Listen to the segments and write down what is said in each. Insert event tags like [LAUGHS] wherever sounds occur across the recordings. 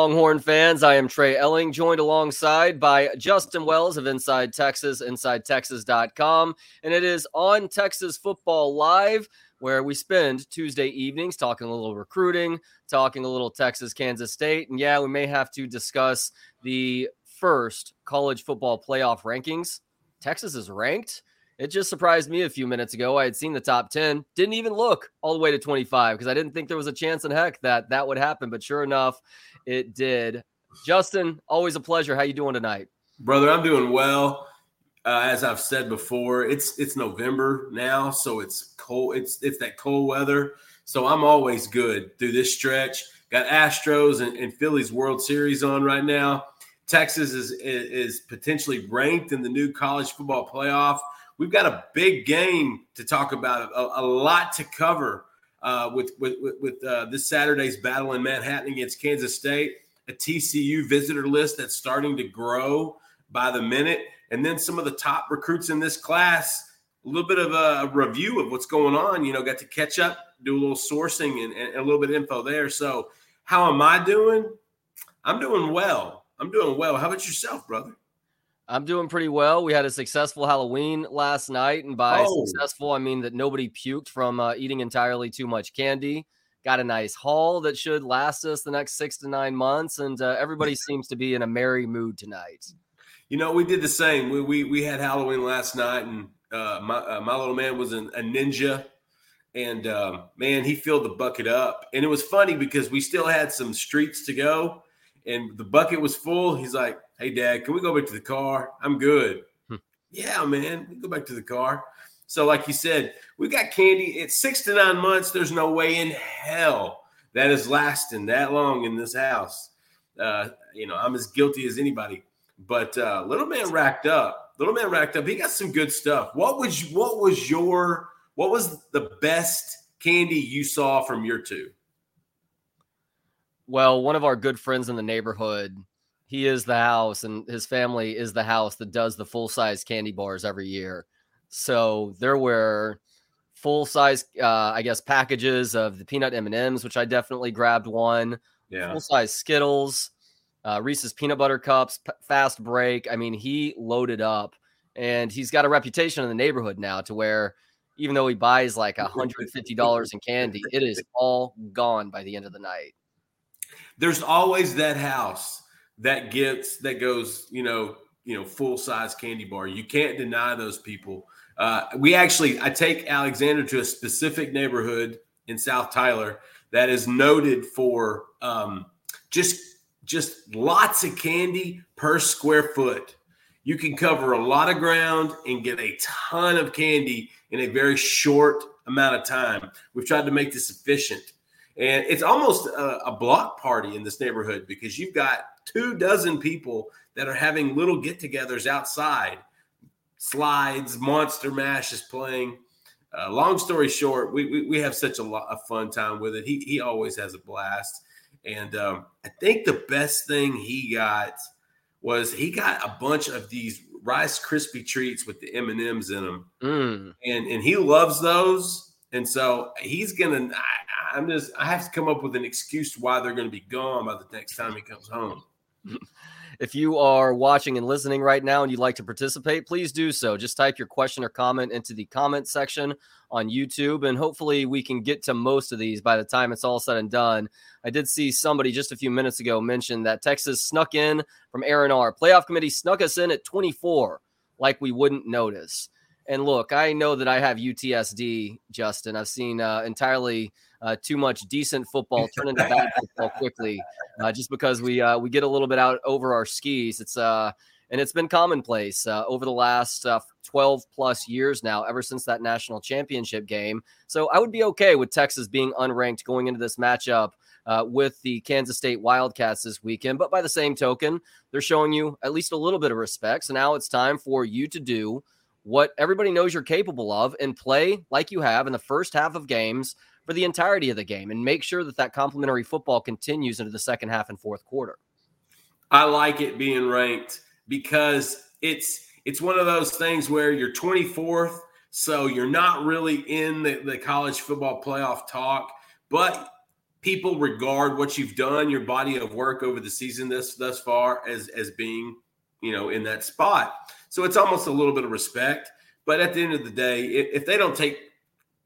Longhorn fans. I am Trey Elling, joined alongside by Justin Wells of Inside Texas, InsideTexas.com. And it is on Texas Football Live, where we spend Tuesday evenings talking a little recruiting, talking a little Texas, Kansas State. And yeah, we may have to discuss the first college football playoff rankings. Texas is ranked. It just surprised me a few minutes ago. I had seen the top 10, didn't even look all the way to 25 because I didn't think there was a chance in heck that that would happen. But sure enough, it did. Justin, always a pleasure. How you doing tonight? Brother, I'm doing well. Uh, as I've said before, it's it's November now, so it's cold. It's it's that cold weather. So I'm always good through this stretch. Got Astros and, and Phillies World Series on right now. Texas is, is, potentially ranked in the new college football playoff we've got a big game to talk about, a, a lot to cover uh, with with, with uh, this Saturday's battle in Manhattan against Kansas State. A TCU visitor list that's starting to grow by the minute, and then some of the top recruits in this class. A little bit of a review of what's going on. You know, got to catch up, do a little sourcing, and, and a little bit of info there. So, how am I doing? I'm doing well. I'm doing well. How about yourself, brother? I'm doing pretty well. We had a successful Halloween last night, and by oh. successful, I mean that nobody puked from uh, eating entirely too much candy. Got a nice haul that should last us the next six to nine months, and uh, everybody [LAUGHS] seems to be in a merry mood tonight. You know, we did the same. We we, we had Halloween last night, and uh, my uh, my little man was an, a ninja, and um, man, he filled the bucket up. And it was funny because we still had some streets to go, and the bucket was full. He's like, "Hey, Dad, can we go back to the car? I'm good." Hmm. Yeah, man, we go back to the car. So, like you said, we got candy. It's six to nine months. There's no way in hell that is lasting that long in this house. Uh, you know, I'm as guilty as anybody. But uh, little man racked up. Little man racked up. He got some good stuff. What was what was your what was the best candy you saw from your two? Well, one of our good friends in the neighborhood, he is the house, and his family is the house that does the full size candy bars every year. So there were full size, uh, I guess, packages of the peanut M and M's, which I definitely grabbed one. Yeah, full size Skittles, uh, Reese's peanut butter cups, P- fast break. I mean, he loaded up, and he's got a reputation in the neighborhood now to where even though he buys like $150 in candy, it is all gone by the end of the night there's always that house that gets that goes, you know, you know, full size candy bar. You can't deny those people. Uh, we actually, I take Alexander to a specific neighborhood in South Tyler that is noted for um, just just lots of candy per square foot. You can cover a lot of ground and get a ton of candy in a very short amount of time. We've tried to make this efficient. And it's almost a, a block party in this neighborhood because you've got two dozen people that are having little get togethers outside. Slides, Monster Mash is playing. Uh, long story short, we, we, we have such a lot of fun time with it. He, he always has a blast. And um, I think the best thing he got was he got a bunch of these Rice Krispie treats with the M and M's in them, mm. and and he loves those. And so he's gonna. I'm just I have to come up with an excuse why they're going to be gone by the next time he comes home. If you are watching and listening right now and you'd like to participate, please do so. Just type your question or comment into the comment section on YouTube, and hopefully we can get to most of these by the time it's all said and done. I did see somebody just a few minutes ago mention that Texas snuck in from Aaron R. Playoff committee snuck us in at 24, like we wouldn't notice. And look, I know that I have UTSD, Justin. I've seen uh, entirely uh, too much decent football turn into bad [LAUGHS] football quickly, uh, just because we uh, we get a little bit out over our skis. It's uh and it's been commonplace uh, over the last uh, 12 plus years now, ever since that national championship game. So I would be okay with Texas being unranked going into this matchup. Uh, with the Kansas State Wildcats this weekend. But by the same token, they're showing you at least a little bit of respect. So now it's time for you to do what everybody knows you're capable of and play like you have in the first half of games for the entirety of the game and make sure that that complementary football continues into the second half and fourth quarter. I like it being ranked because it's it's one of those things where you're 24th, so you're not really in the, the college football playoff talk, but people regard what you've done, your body of work over the season this thus far as as being, you know, in that spot. So it's almost a little bit of respect. But at the end of the day, if they don't take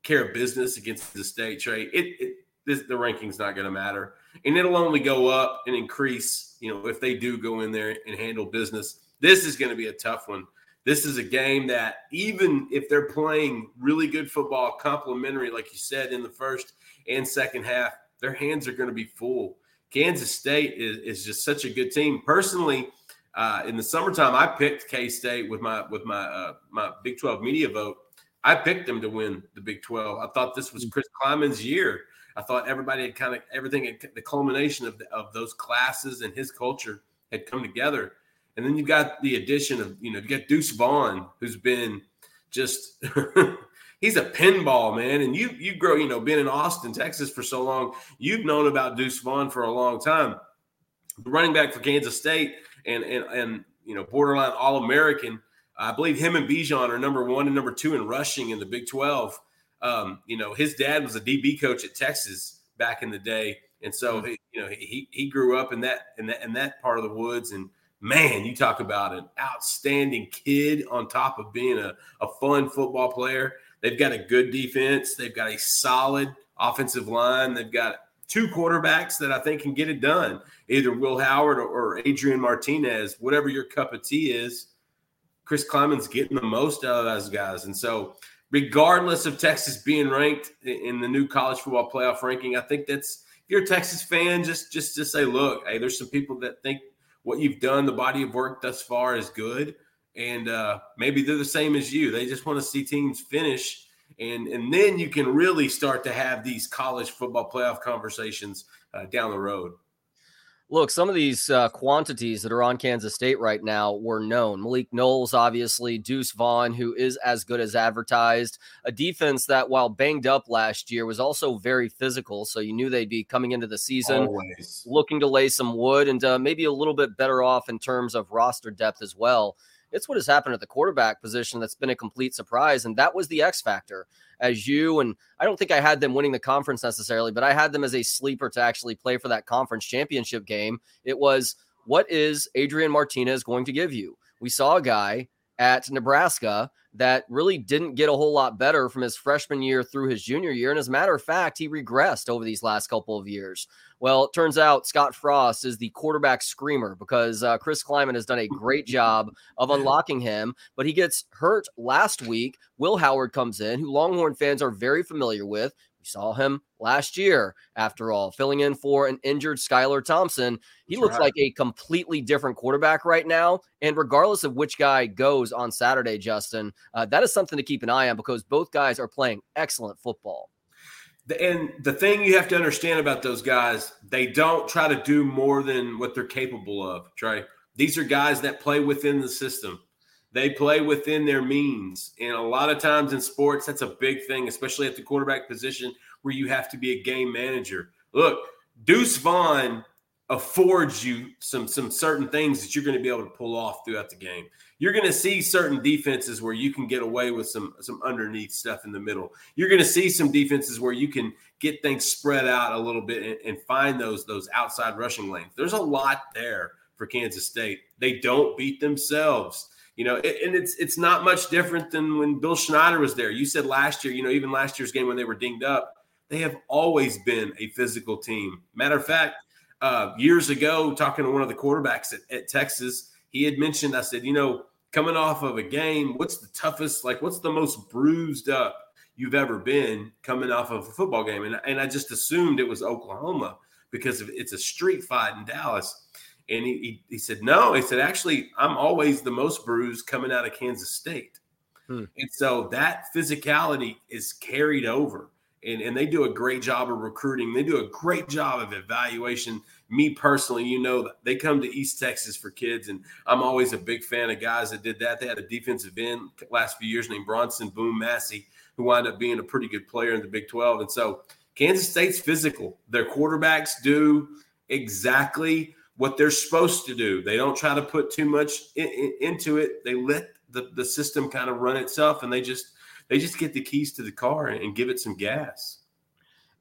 care of business against the state, Trey, it, it this, the ranking's not going to matter, and it'll only go up and increase. You know, if they do go in there and handle business, this is going to be a tough one. This is a game that even if they're playing really good football, complimentary, like you said in the first and second half, their hands are going to be full. Kansas State is, is just such a good team. Personally, uh, in the summertime, I picked K State with my with my uh, my Big Twelve media vote. I picked them to win the Big Twelve. I thought this was mm. Chris Klieman's year. I thought everybody had kind of everything, had, the culmination of the, of those classes and his culture had come together. And then you got the addition of you know you got Deuce Vaughn, who's been just [LAUGHS] he's a pinball man. And you you grow you know being in Austin, Texas for so long, you've known about Deuce Vaughn for a long time. The running back for Kansas State and and and you know borderline All American. I believe him and Bijan are number one and number two in rushing in the Big Twelve. Um, you know, his dad was a DB coach at Texas back in the day, and so mm-hmm. he, you know he he grew up in that in that in that part of the woods and man, you talk about an outstanding kid on top of being a, a fun football player. They've got a good defense. They've got a solid offensive line. They've got two quarterbacks that I think can get it done. Either Will Howard or, or Adrian Martinez, whatever your cup of tea is. Chris Klieman's getting the most out of those guys. And so, regardless of Texas being ranked in the new college football playoff ranking, I think that's if you're a Texas fan, just just just say, look, hey, there's some people that think what you've done, the body of work thus far is good. And uh, maybe they're the same as you. They just want to see teams finish. And, and then you can really start to have these college football playoff conversations uh, down the road. Look, some of these uh, quantities that are on Kansas State right now were known. Malik Knowles, obviously, Deuce Vaughn, who is as good as advertised. A defense that, while banged up last year, was also very physical. So you knew they'd be coming into the season Always. looking to lay some wood and uh, maybe a little bit better off in terms of roster depth as well. It's what has happened at the quarterback position that's been a complete surprise. And that was the X factor as you. And I don't think I had them winning the conference necessarily, but I had them as a sleeper to actually play for that conference championship game. It was what is Adrian Martinez going to give you? We saw a guy at Nebraska that really didn't get a whole lot better from his freshman year through his junior year. And as a matter of fact, he regressed over these last couple of years. Well, it turns out Scott Frost is the quarterback screamer because uh, Chris Klieman has done a great job of unlocking him, but he gets hurt last week. Will Howard comes in, who Longhorn fans are very familiar with. We saw him last year, after all, filling in for an injured Skylar Thompson. He That's looks right. like a completely different quarterback right now. And regardless of which guy goes on Saturday, Justin, uh, that is something to keep an eye on because both guys are playing excellent football. And the thing you have to understand about those guys, they don't try to do more than what they're capable of, Trey. These are guys that play within the system. They play within their means. And a lot of times in sports, that's a big thing, especially at the quarterback position where you have to be a game manager. Look, Deuce Vaughn affords you some some certain things that you're going to be able to pull off throughout the game. You're going to see certain defenses where you can get away with some some underneath stuff in the middle. You're going to see some defenses where you can get things spread out a little bit and, and find those those outside rushing lanes. There's a lot there for Kansas State. They don't beat themselves. You know, and it's it's not much different than when Bill Snyder was there. You said last year, you know, even last year's game when they were dinged up, they have always been a physical team. Matter of fact, uh, years ago, talking to one of the quarterbacks at, at Texas, he had mentioned, I said, you know, coming off of a game, what's the toughest, like, what's the most bruised up you've ever been coming off of a football game? And, and I just assumed it was Oklahoma because it's a street fight in Dallas. And he, he, he, said, No, he said, actually, I'm always the most bruised coming out of Kansas State. Hmm. And so that physicality is carried over. And, and they do a great job of recruiting. They do a great job of evaluation. Me personally, you know, they come to East Texas for kids. And I'm always a big fan of guys that did that. They had a defensive end last few years named Bronson Boom Massey, who wound up being a pretty good player in the Big 12. And so Kansas State's physical. Their quarterbacks do exactly what they're supposed to do. They don't try to put too much in, in, into it. They let the, the system kind of run itself, and they just they just get the keys to the car and, give it some gas.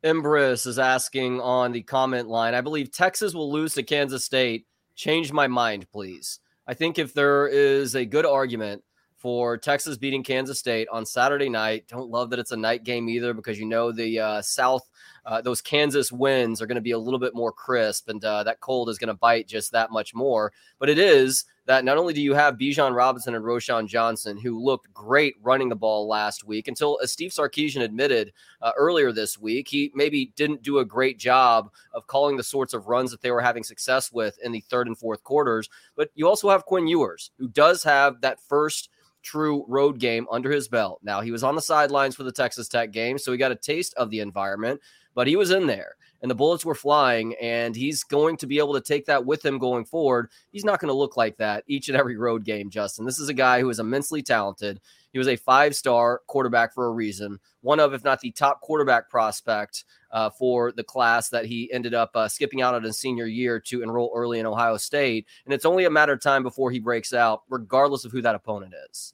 Embrus is asking on the comment line. I believe Texas will lose to Kansas State. Change my mind, please. I think if there is a good argument for Texas beating Kansas State on Saturday night, don't love that it's a night game either because you know the uh, South, uh, those Kansas winds are going to be a little bit more crisp and uh, that cold is going to bite just that much more. But it is that not only do you have Bijan Robinson and Roschon Johnson, who looked great running the ball last week, until as Steve Sarkisian admitted uh, earlier this week, he maybe didn't do a great job of calling the sorts of runs that they were having success with in the third and fourth quarters. But you also have Quinn Ewers, who does have that first true road game under his belt. Now, he was on the sidelines for the Texas Tech game, so he got a taste of the environment, but he was in there and the bullets were flying, and he's going to be able to take that with him going forward. He's not going to look like that each and every road game, Justin. This is a guy who is immensely talented. He was a five star quarterback for a reason, one of, if not the top quarterback prospect uh, for the class that he ended up uh, skipping out on his senior year to enroll early in Ohio State. And it's only a matter of time before he breaks out, regardless of who that opponent is.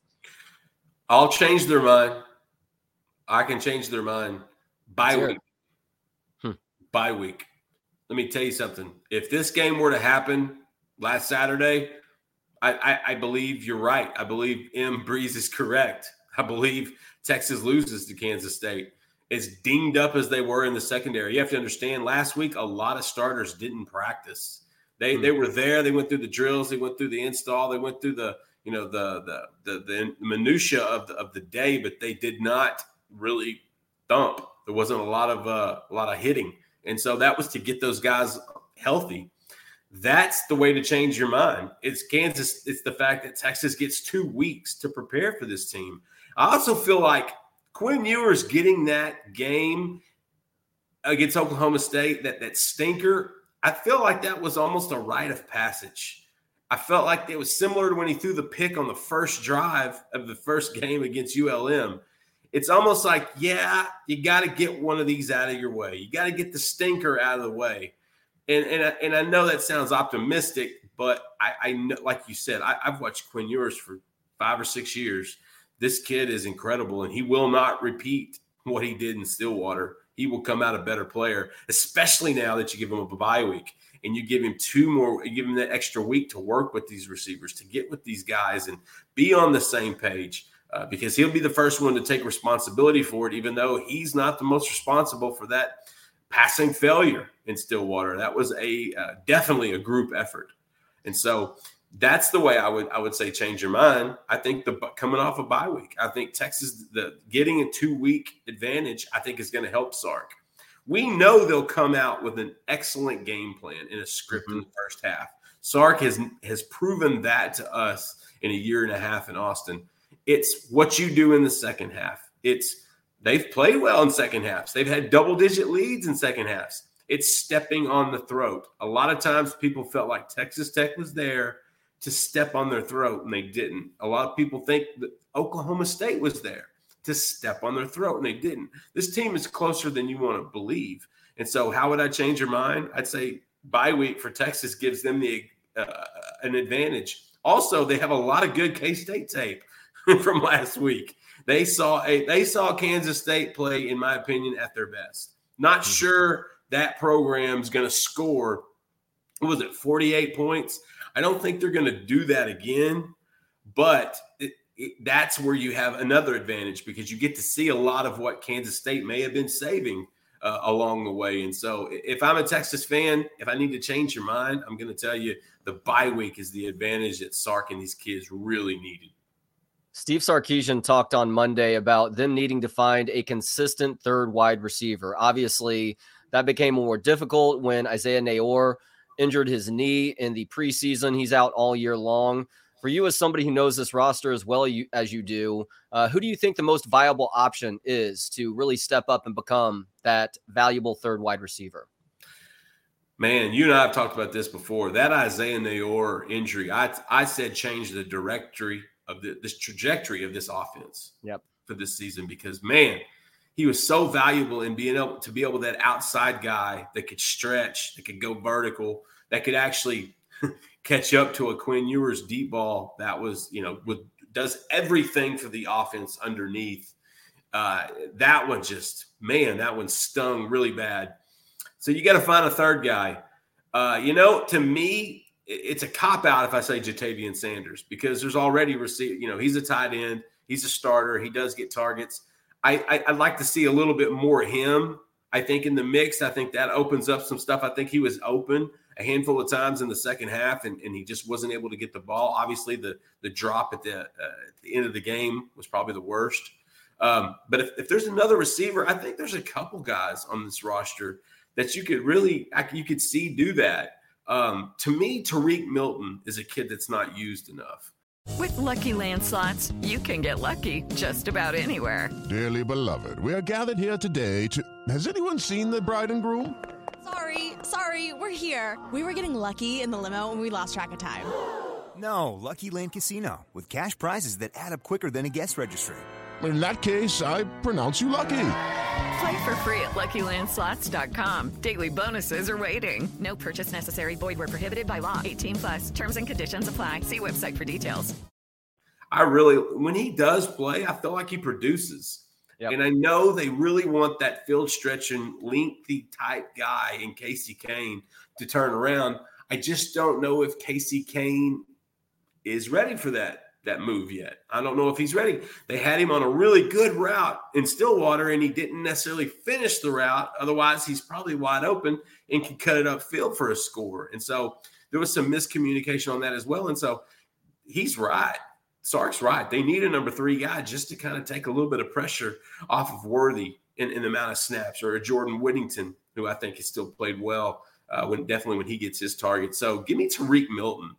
I'll change their mind. I can change their mind by week bye week. Let me tell you something. If this game were to happen last Saturday, I, I, I believe you're right. I believe M. Breeze is correct. I believe Texas loses to Kansas State. As dinged up as they were in the secondary, you have to understand last week a lot of starters didn't practice. They mm-hmm. they were there. They went through the drills. They went through the install. They went through the you know the the the, the minutia of the of the day, but they did not really thump. There wasn't a lot of uh, a lot of hitting. And so that was to get those guys healthy. That's the way to change your mind. It's Kansas. It's the fact that Texas gets two weeks to prepare for this team. I also feel like Quinn Ewers getting that game against Oklahoma State, that that stinker. I feel like that was almost a rite of passage. I felt like it was similar to when he threw the pick on the first drive of the first game against ULM it's almost like, yeah, you got to get one of these out of your way. You got to get the stinker out of the way. And and I, and I know that sounds optimistic, but I, I know, like you said, I, I've watched Quinn Ewers for five or six years. This kid is incredible, and he will not repeat what he did in Stillwater. He will come out a better player, especially now that you give him a bye week and you give him two more, you give him that extra week to work with these receivers, to get with these guys and be on the same page uh, because he'll be the first one to take responsibility for it, even though he's not the most responsible for that passing failure in Stillwater. That was a uh, definitely a group effort, and so that's the way I would I would say change your mind. I think the coming off a of bye week, I think Texas the getting a two week advantage, I think is going to help Sark. We know they'll come out with an excellent game plan in a script mm-hmm. in the first half. Sark has has proven that to us in a year and a half in Austin. It's what you do in the second half. It's they've played well in second halves. They've had double digit leads in second halves. It's stepping on the throat. A lot of times people felt like Texas Tech was there to step on their throat and they didn't. A lot of people think that Oklahoma State was there to step on their throat and they didn't. This team is closer than you want to believe. And so, how would I change your mind? I'd say bye week for Texas gives them the uh, an advantage. Also, they have a lot of good K State tape. [LAUGHS] from last week. They saw a they saw Kansas State play, in my opinion, at their best. Not mm-hmm. sure that program's going to score. What was it 48 points? I don't think they're going to do that again, but it, it, that's where you have another advantage because you get to see a lot of what Kansas State may have been saving uh, along the way. And so, if I'm a Texas fan, if I need to change your mind, I'm going to tell you the bye week is the advantage that Sark and these kids really needed. Steve Sarkisian talked on Monday about them needing to find a consistent third wide receiver. Obviously, that became more difficult when Isaiah Neyor injured his knee in the preseason. He's out all year long. For you, as somebody who knows this roster as well as you do, uh, who do you think the most viable option is to really step up and become that valuable third wide receiver? Man, you and I have talked about this before. That Isaiah Neyor injury, I I said change the directory of the, this trajectory of this offense yep. for this season because man, he was so valuable in being able to be able that outside guy that could stretch, that could go vertical, that could actually [LAUGHS] catch up to a Quinn Ewers deep ball that was, you know, with does everything for the offense underneath. Uh, that one just, man, that one stung really bad. So you got to find a third guy. Uh, you know, to me, it's a cop out if I say Ja'Tavion Sanders because there's already receive. You know, he's a tight end, he's a starter, he does get targets. I, I would like to see a little bit more of him. I think in the mix, I think that opens up some stuff. I think he was open a handful of times in the second half, and, and he just wasn't able to get the ball. Obviously, the the drop at the, uh, at the end of the game was probably the worst. Um, but if, if there's another receiver, I think there's a couple guys on this roster that you could really you could see do that. Um, to me, Tarique Milton is a kid that's not used enough. With lucky landslots, you can get lucky just about anywhere. Dearly beloved, we are gathered here today to. Has anyone seen the bride and groom? Sorry, sorry, we're here. We were getting lucky in the limo and we lost track of time. No, Lucky Land Casino with cash prizes that add up quicker than a guest registry. In that case, I pronounce you lucky. Play for free at LuckyLandSlots.com. Daily bonuses are waiting. No purchase necessary. Void were prohibited by law. 18 plus. Terms and conditions apply. See website for details. I really, when he does play, I feel like he produces. Yep. And I know they really want that field stretching, lengthy type guy in Casey Cain to turn around. I just don't know if Casey Cain is ready for that that move yet. I don't know if he's ready. They had him on a really good route in Stillwater, and he didn't necessarily finish the route. Otherwise, he's probably wide open and can cut it upfield for a score. And so there was some miscommunication on that as well. And so he's right. Sark's right. They need a number three guy just to kind of take a little bit of pressure off of Worthy in, in the amount of snaps, or a Jordan Whittington, who I think has still played well uh, when definitely when he gets his target. So give me Tarique Milton.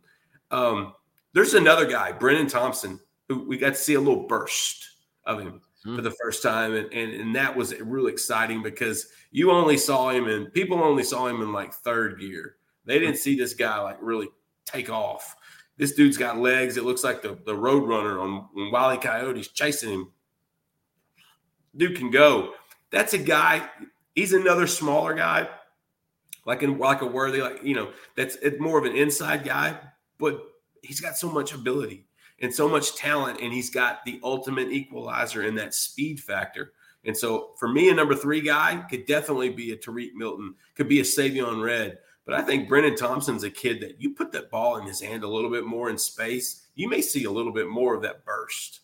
Um, there's another guy, Brennan Thompson, who we got to see a little burst of him mm-hmm. for the first time. And, and, and that was really exciting because you only saw him and people only saw him in like third gear. They didn't see this guy like really take off. This dude's got legs. It looks like the, the road runner on when Wiley Coyote's chasing him. Dude can go. That's a guy. He's another smaller guy, like in like a worthy, like you know, that's more of an inside guy, but he's got so much ability and so much talent, and he's got the ultimate equalizer in that speed factor. And so for me, a number three guy could definitely be a Tarique Milton, could be a Savion Red. But I think Brennan Thompson's a kid that you put that ball in his hand a little bit more in space, you may see a little bit more of that burst.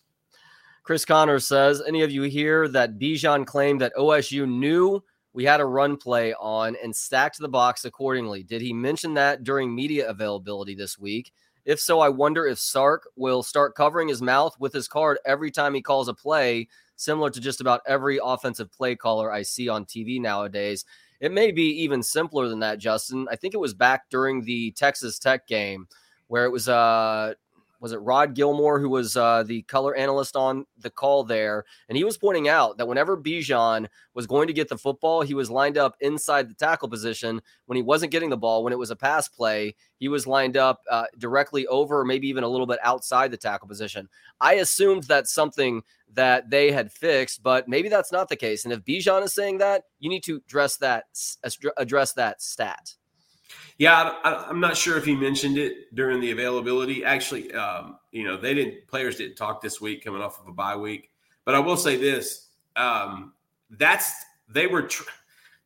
Chris Connor says, any of you hear that Bijan claimed that OSU knew we had a run play on and stacked the box accordingly? Did he mention that during media availability this week? If so, I wonder if Sark will start covering his mouth with his card every time he calls a play, similar to just about every offensive play caller I see on TV nowadays. It may be even simpler than that, Justin. I think it was back during the Texas Tech game where it was uh was it Rod Gilmore who was uh, the color analyst on the call there, and he was pointing out that whenever Bijan was going to get the football, he was lined up inside the tackle position. When he wasn't getting the ball, when it was a pass play, he was lined up uh, directly over, maybe even a little bit outside the tackle position. I assumed that's something that they had fixed, but maybe that's not the case. And if Bijan is saying that, you need to address that address that stat. Yeah, I, am not sure if he mentioned it during the availability. Actually, um, you know, they didn't. Players didn't talk this week, coming off of a bye week. But I will say this: um, that's they were. Tr-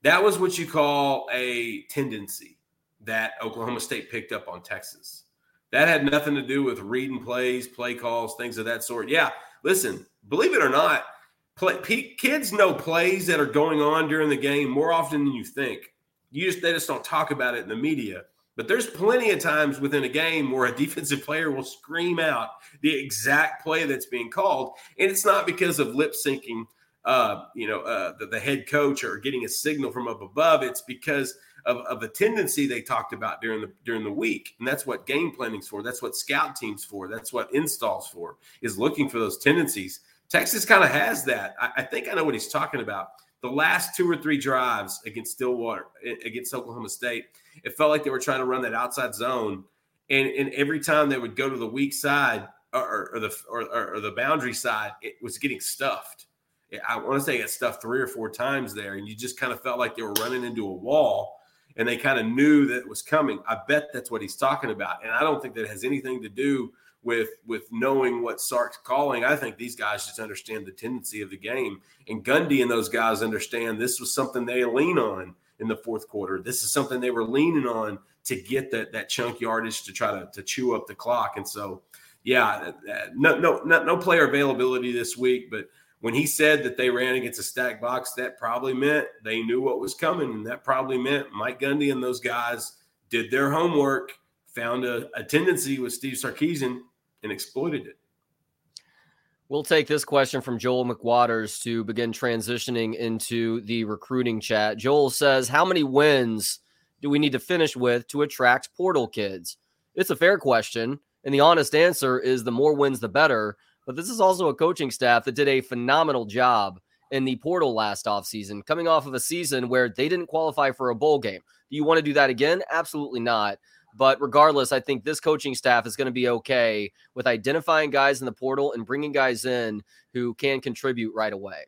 that was what you call a tendency that Oklahoma [LAUGHS] State picked up on Texas. That had nothing to do with reading plays, play calls, things of that sort. Yeah, listen, believe it or not, play, kids know plays that are going on during the game more often than you think. You just they just don't talk about it in the media. But there's plenty of times within a game where a [LAUGHS] defensive player will scream out the exact play that's being called, and it's not because of lip syncing, uh, you know, uh, the, the, head coach or getting a signal from up above. It's because of, of the tendency they talked about during the during the week, and that's what game planning's for. That's what scout teams for. That's what installs for is looking for those tendencies. Texas kind of has that. I, I think I know what he's talking about the last two or three drives against Stillwater, against Oklahoma State, it felt like they were trying to run that outside zone. And, and every time they would go to the weak side or, or the or, or, the boundary side, it was getting stuffed. I want to say it got stuffed three or four times there, and you just kind of felt like they were running into a wall, and they kind of knew that it was coming. I bet that's what he's talking about, and I don't think that has anything to do with with knowing what Sark's calling. I think these guys just understand the tendency of the game, and Gundy and those guys understand this was something they lean on in the fourth quarter. This is something they were leaning on to get that that chunk yardage to try to to chew up the clock. And so, yeah, uh, no no no, no player availability this week, but when he said that they ran against a stack box, that probably meant they knew what was coming, and that probably meant Mike Gundy and those guys did their homework, found a, a tendency with Steve Sarkisian, and exploited it. We'll take this question from Joel McWaters to begin transitioning into the recruiting chat. Joel says, How many wins do we need to finish with to attract portal kids? It's a fair question. And the honest answer is the more wins, the better. But this is also a coaching staff that did a phenomenal job in the portal last offseason, coming off of a season where they didn't qualify for a bowl game. Do you want to do that again? Absolutely not. But regardless, I think this coaching staff is going to be okay with identifying guys in the portal and bringing guys in who can contribute right away.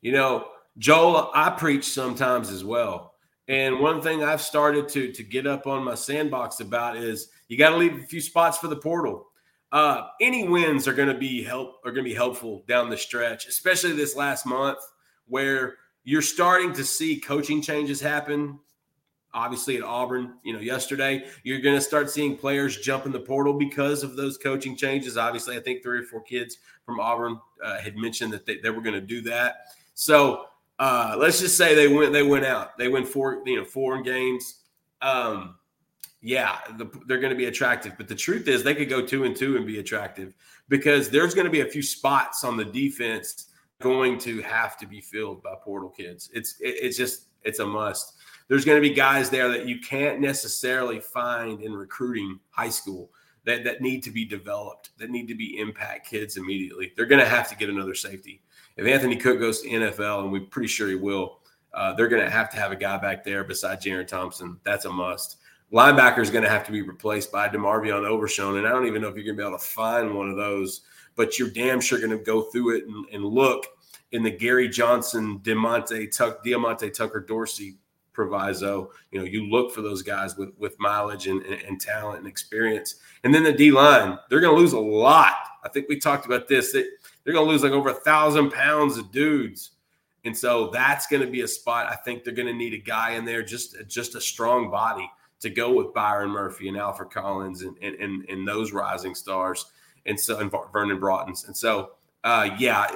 You know, Joel, I preach sometimes as well. And one thing I've started to to get up on my sandbox about is you got to leave a few spots for the portal. Uh, any wins are going to be help are going to be helpful down the stretch, especially this last month where you're starting to see coaching changes happen obviously at Auburn, you know, yesterday. You're going to start seeing players jump in the portal because of those coaching changes. Obviously, I think three or four kids from Auburn uh, had mentioned that they, they were going to do that. So uh, let's just say they went they went out. They win four, you know, four games. Um, yeah, the, they're going to be attractive. But the truth is, they could go two and two and be attractive because there's going to be a few spots on the defense going to have to be filled by portal kids. It's it, it's just it's a must there's going to be guys there that you can't necessarily find in recruiting high school that, that need to be developed, that need to be impact kids immediately. They're going to have to get another safety. If Anthony Cook goes to NFL, and we're pretty sure he will, uh, they're going to have to have a guy back there besides Jerrin Thompson. That's a must. Linebacker is going to have to be replaced by DeMarvion Overshown, and I don't even know if you're going to be able to find one of those, but you're damn sure going to go through it and, and look in the Gary Johnson, Diamante, Tuck, Diamante Tucker Dorsey proviso. You know, you look for those guys with with mileage and, and, and talent and experience. And then the D line, they're going to lose a lot. I think we talked about this. That they're going to lose like over a thousand pounds of dudes. And so that's going to be a spot. I think they're going to need a guy in there, just just a strong body to go with Byron Murphy and Alfred Collins and and and, and those rising stars, and so and Vernon Broughton's. And so uh, yeah,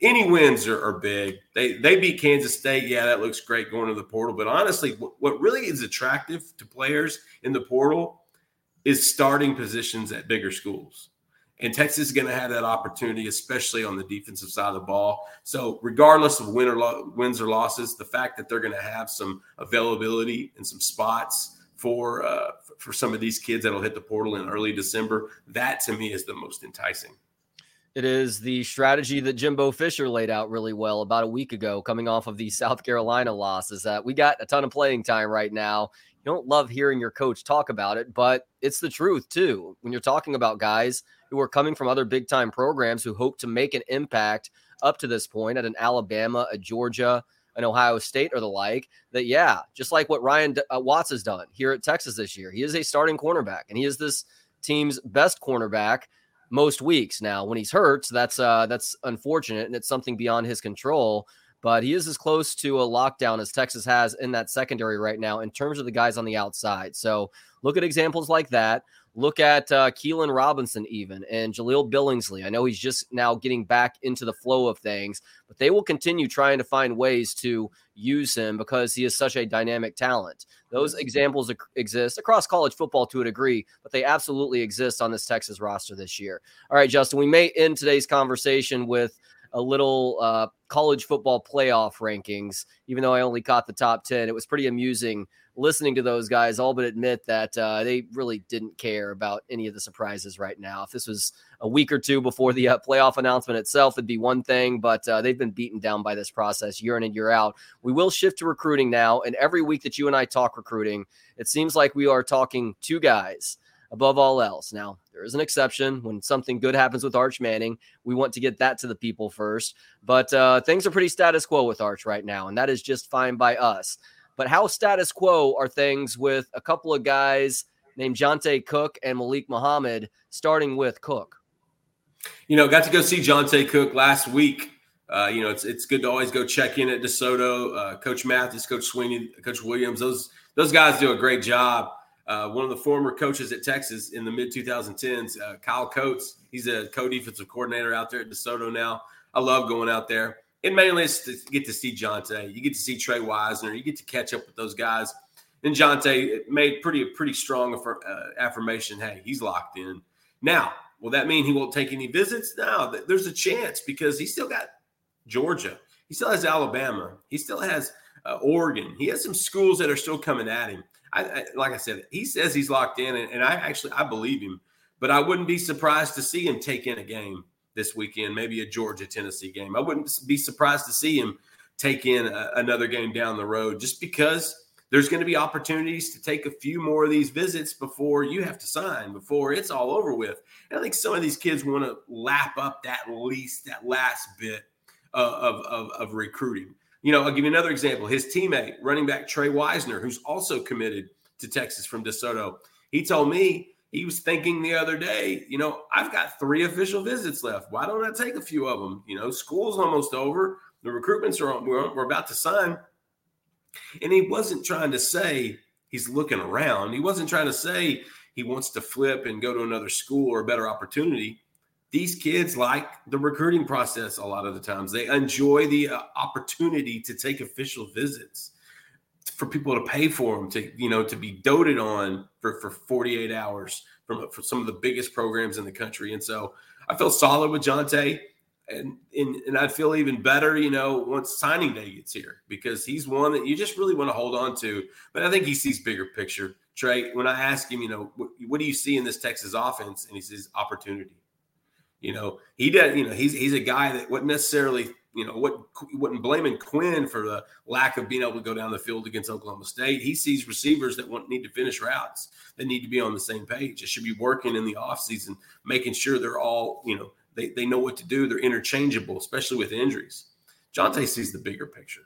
any wins are, are, big. They they beat Kansas State. Yeah, that looks great going to the portal. But honestly, what, what really is attractive to players in the portal is starting positions at bigger schools. And Texas is going to have that opportunity, especially on the defensive side of the ball. So, regardless of win or lo- wins or losses, the fact that they're going to have some availability and some spots for uh, for some of these kids that'll hit the portal in early December, that to me is the most enticing. It is the strategy that Jimbo Fisher laid out really well about a week ago, coming off of the South Carolina loss. Is that we got a ton of playing time right now. You don't love hearing your coach talk about it, but it's the truth too. When you're talking about guys who are coming from other big time programs who hope to make an impact up to this point at an Alabama, a Georgia, an Ohio State, or the like, that yeah, just like what Ryan uh, Watts has done here at Texas this year, he is a starting cornerback and he is this team's best cornerback most weeks now. When he's hurt, that's uh, that's unfortunate, and it's something beyond his control. But he is as close to a lockdown as Texas has in that secondary right now in terms of the guys on the outside. So look at examples like that. Look at uh, Keilan Robinson, even and Jahleel Billingsley. I know he's just now getting back into the flow of things, but they will continue trying to find ways to use him because he is such a dynamic talent. Those examples exist across college football to a degree, but they absolutely exist on this Texas roster this year. All right, Justin, we may end today's conversation with a little uh, college football playoff rankings, even though I only caught the top 10. It was pretty amusing listening to those guys all but admit that uh, they really didn't care about any of the surprises right now. If this was a week or two before the uh, playoff announcement itself, it'd be one thing, but uh, they've been beaten down by this process year in and year out. We will shift to recruiting now. And every week that you and I talk recruiting, it seems like we are talking two guys above all else. Now, there is an exception when something good happens with Arch Manning. We want to get that to the people first, but uh, things are pretty status quo with Arch right now, and that is just fine by us. But how status quo are things with a couple of guys named Johntay Cook and Malik Muhammad, starting with Cook. You know, got to go see Johntay Cook last week. Uh, you know, it's it's good to always go check in at DeSoto. Uh, Coach Mathis, Coach Sweeney, Coach Williams, those those guys do a great job. Uh, one of the former coaches at Texas in the mid 2010s, uh, Kyle Coates. He's a co-defensive coordinator out there at DeSoto now. I love going out there. And mainly it's to get to see Johntay. You get to see Trey Wisner. You get to catch up with those guys. And Johntay made pretty a pretty strong uh, affirmation. Hey, he's locked in. Now, will that mean he won't take any visits? No, there's a chance because he still got Georgia. He still has Alabama. He still has uh, Oregon. He has some schools that are still coming at him. I, I, like I said, he says he's locked in, and, and I actually I believe him. But I wouldn't be surprised to see him take in a game this weekend, maybe a Georgia Tennessee game. I wouldn't be surprised to see him take in a, another game down the road, just because there's going to be opportunities to take a few more of these visits before you have to sign, before it's all over with. And I think some of these kids want to lap up that least, that last bit uh, of, of, of recruiting. You know, I'll give you another example. His teammate, running back Trey Wisner, who's also committed to Texas from DeSoto, he told me he was thinking the other day, you know, I've got three official visits left. Why don't I take a few of them? You know, school's almost over. The recruitments are we're, we're about to sign. And he wasn't trying to say he's looking around. He wasn't trying to say he wants to flip and go to another school or a better opportunity these kids like the recruiting process a lot of the times. They enjoy the uh, opportunity to take official visits for people to pay for them to you know to be doted on for for 48 hours from for some of the biggest programs in the country. And so I feel solid with Johntay. And, and and I feel even better, you know, once signing day gets here because he's one that you just really want to hold on to. But I think he sees bigger picture. Trey, when I ask him, you know, what, what do you see in this Texas offense, and he says opportunity you know, he does. You know, he's he's a guy that wouldn't necessarily, you know, wouldn't wouldn't blaming Quinn for the lack of being able to go down the field against Oklahoma State. He sees receivers that want need to finish routes that need to be on the same page. It should be working in the offseason, making sure they're all, you know, they, they know what to do. They're interchangeable, especially with injuries. Johntay sees the bigger picture.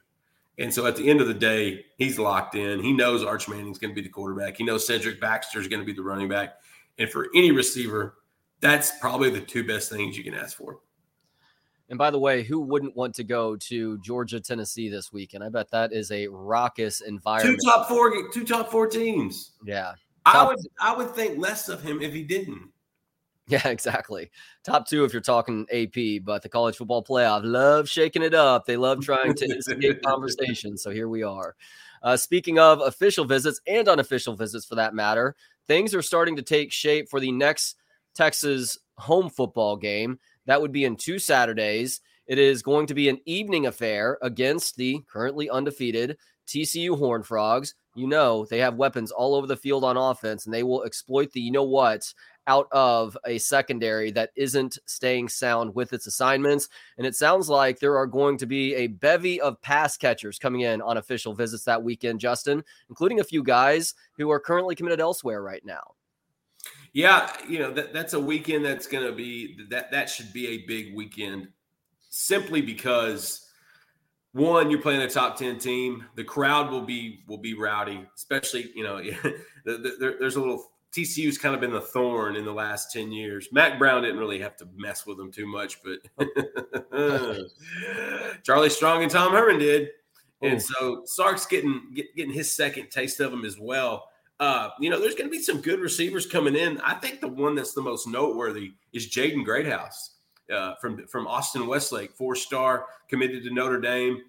And so at the end of the day, he's locked in. He knows Arch Manning's going to be the quarterback. He knows Cedric Baxter is going to be the running back. And for any receiver, that's probably the two best things you can ask for. And by the way, who wouldn't want to go to Georgia, Tennessee this weekend? I bet that is a raucous environment. Two top four, two top four teams. Yeah, I would, I would think less of him if he didn't. [LAUGHS] Yeah, exactly. Top two if you're talking AP, but the college football playoff love shaking it up. They love trying to escape [LAUGHS] conversation. So here we are. Uh, speaking of official visits and unofficial visits for that matter, things are starting to take shape for the next Texas home football game. That would be in two Saturdays. It is going to be an evening affair against the currently undefeated TCU Horn Frogs. You know, they have weapons all over the field on offense, and they will exploit the you know what out of a secondary that isn't staying sound with its assignments. And it sounds like there are going to be a bevy of pass catchers coming in on official visits that weekend, Justin, including a few guys who are currently committed elsewhere right now. Yeah, you know that that's a weekend that's going to be that that should be a big weekend, simply because one, you're playing a top ten team. The crowd will be will be rowdy, especially you know [LAUGHS] the, the, there's a little TCU's kind of been the thorn in the last 10 years. Mack Brown didn't really have to mess with them too much, but [LAUGHS] Charlie Strong and Tom Herman did. And oh. so Sark's getting get, getting his second taste of them as well. Uh, you know, there's going to be some good receivers coming in. I think the one that's the most noteworthy is Jaden Greathouse uh, from from Austin Westlake, four star, committed to Notre Dame.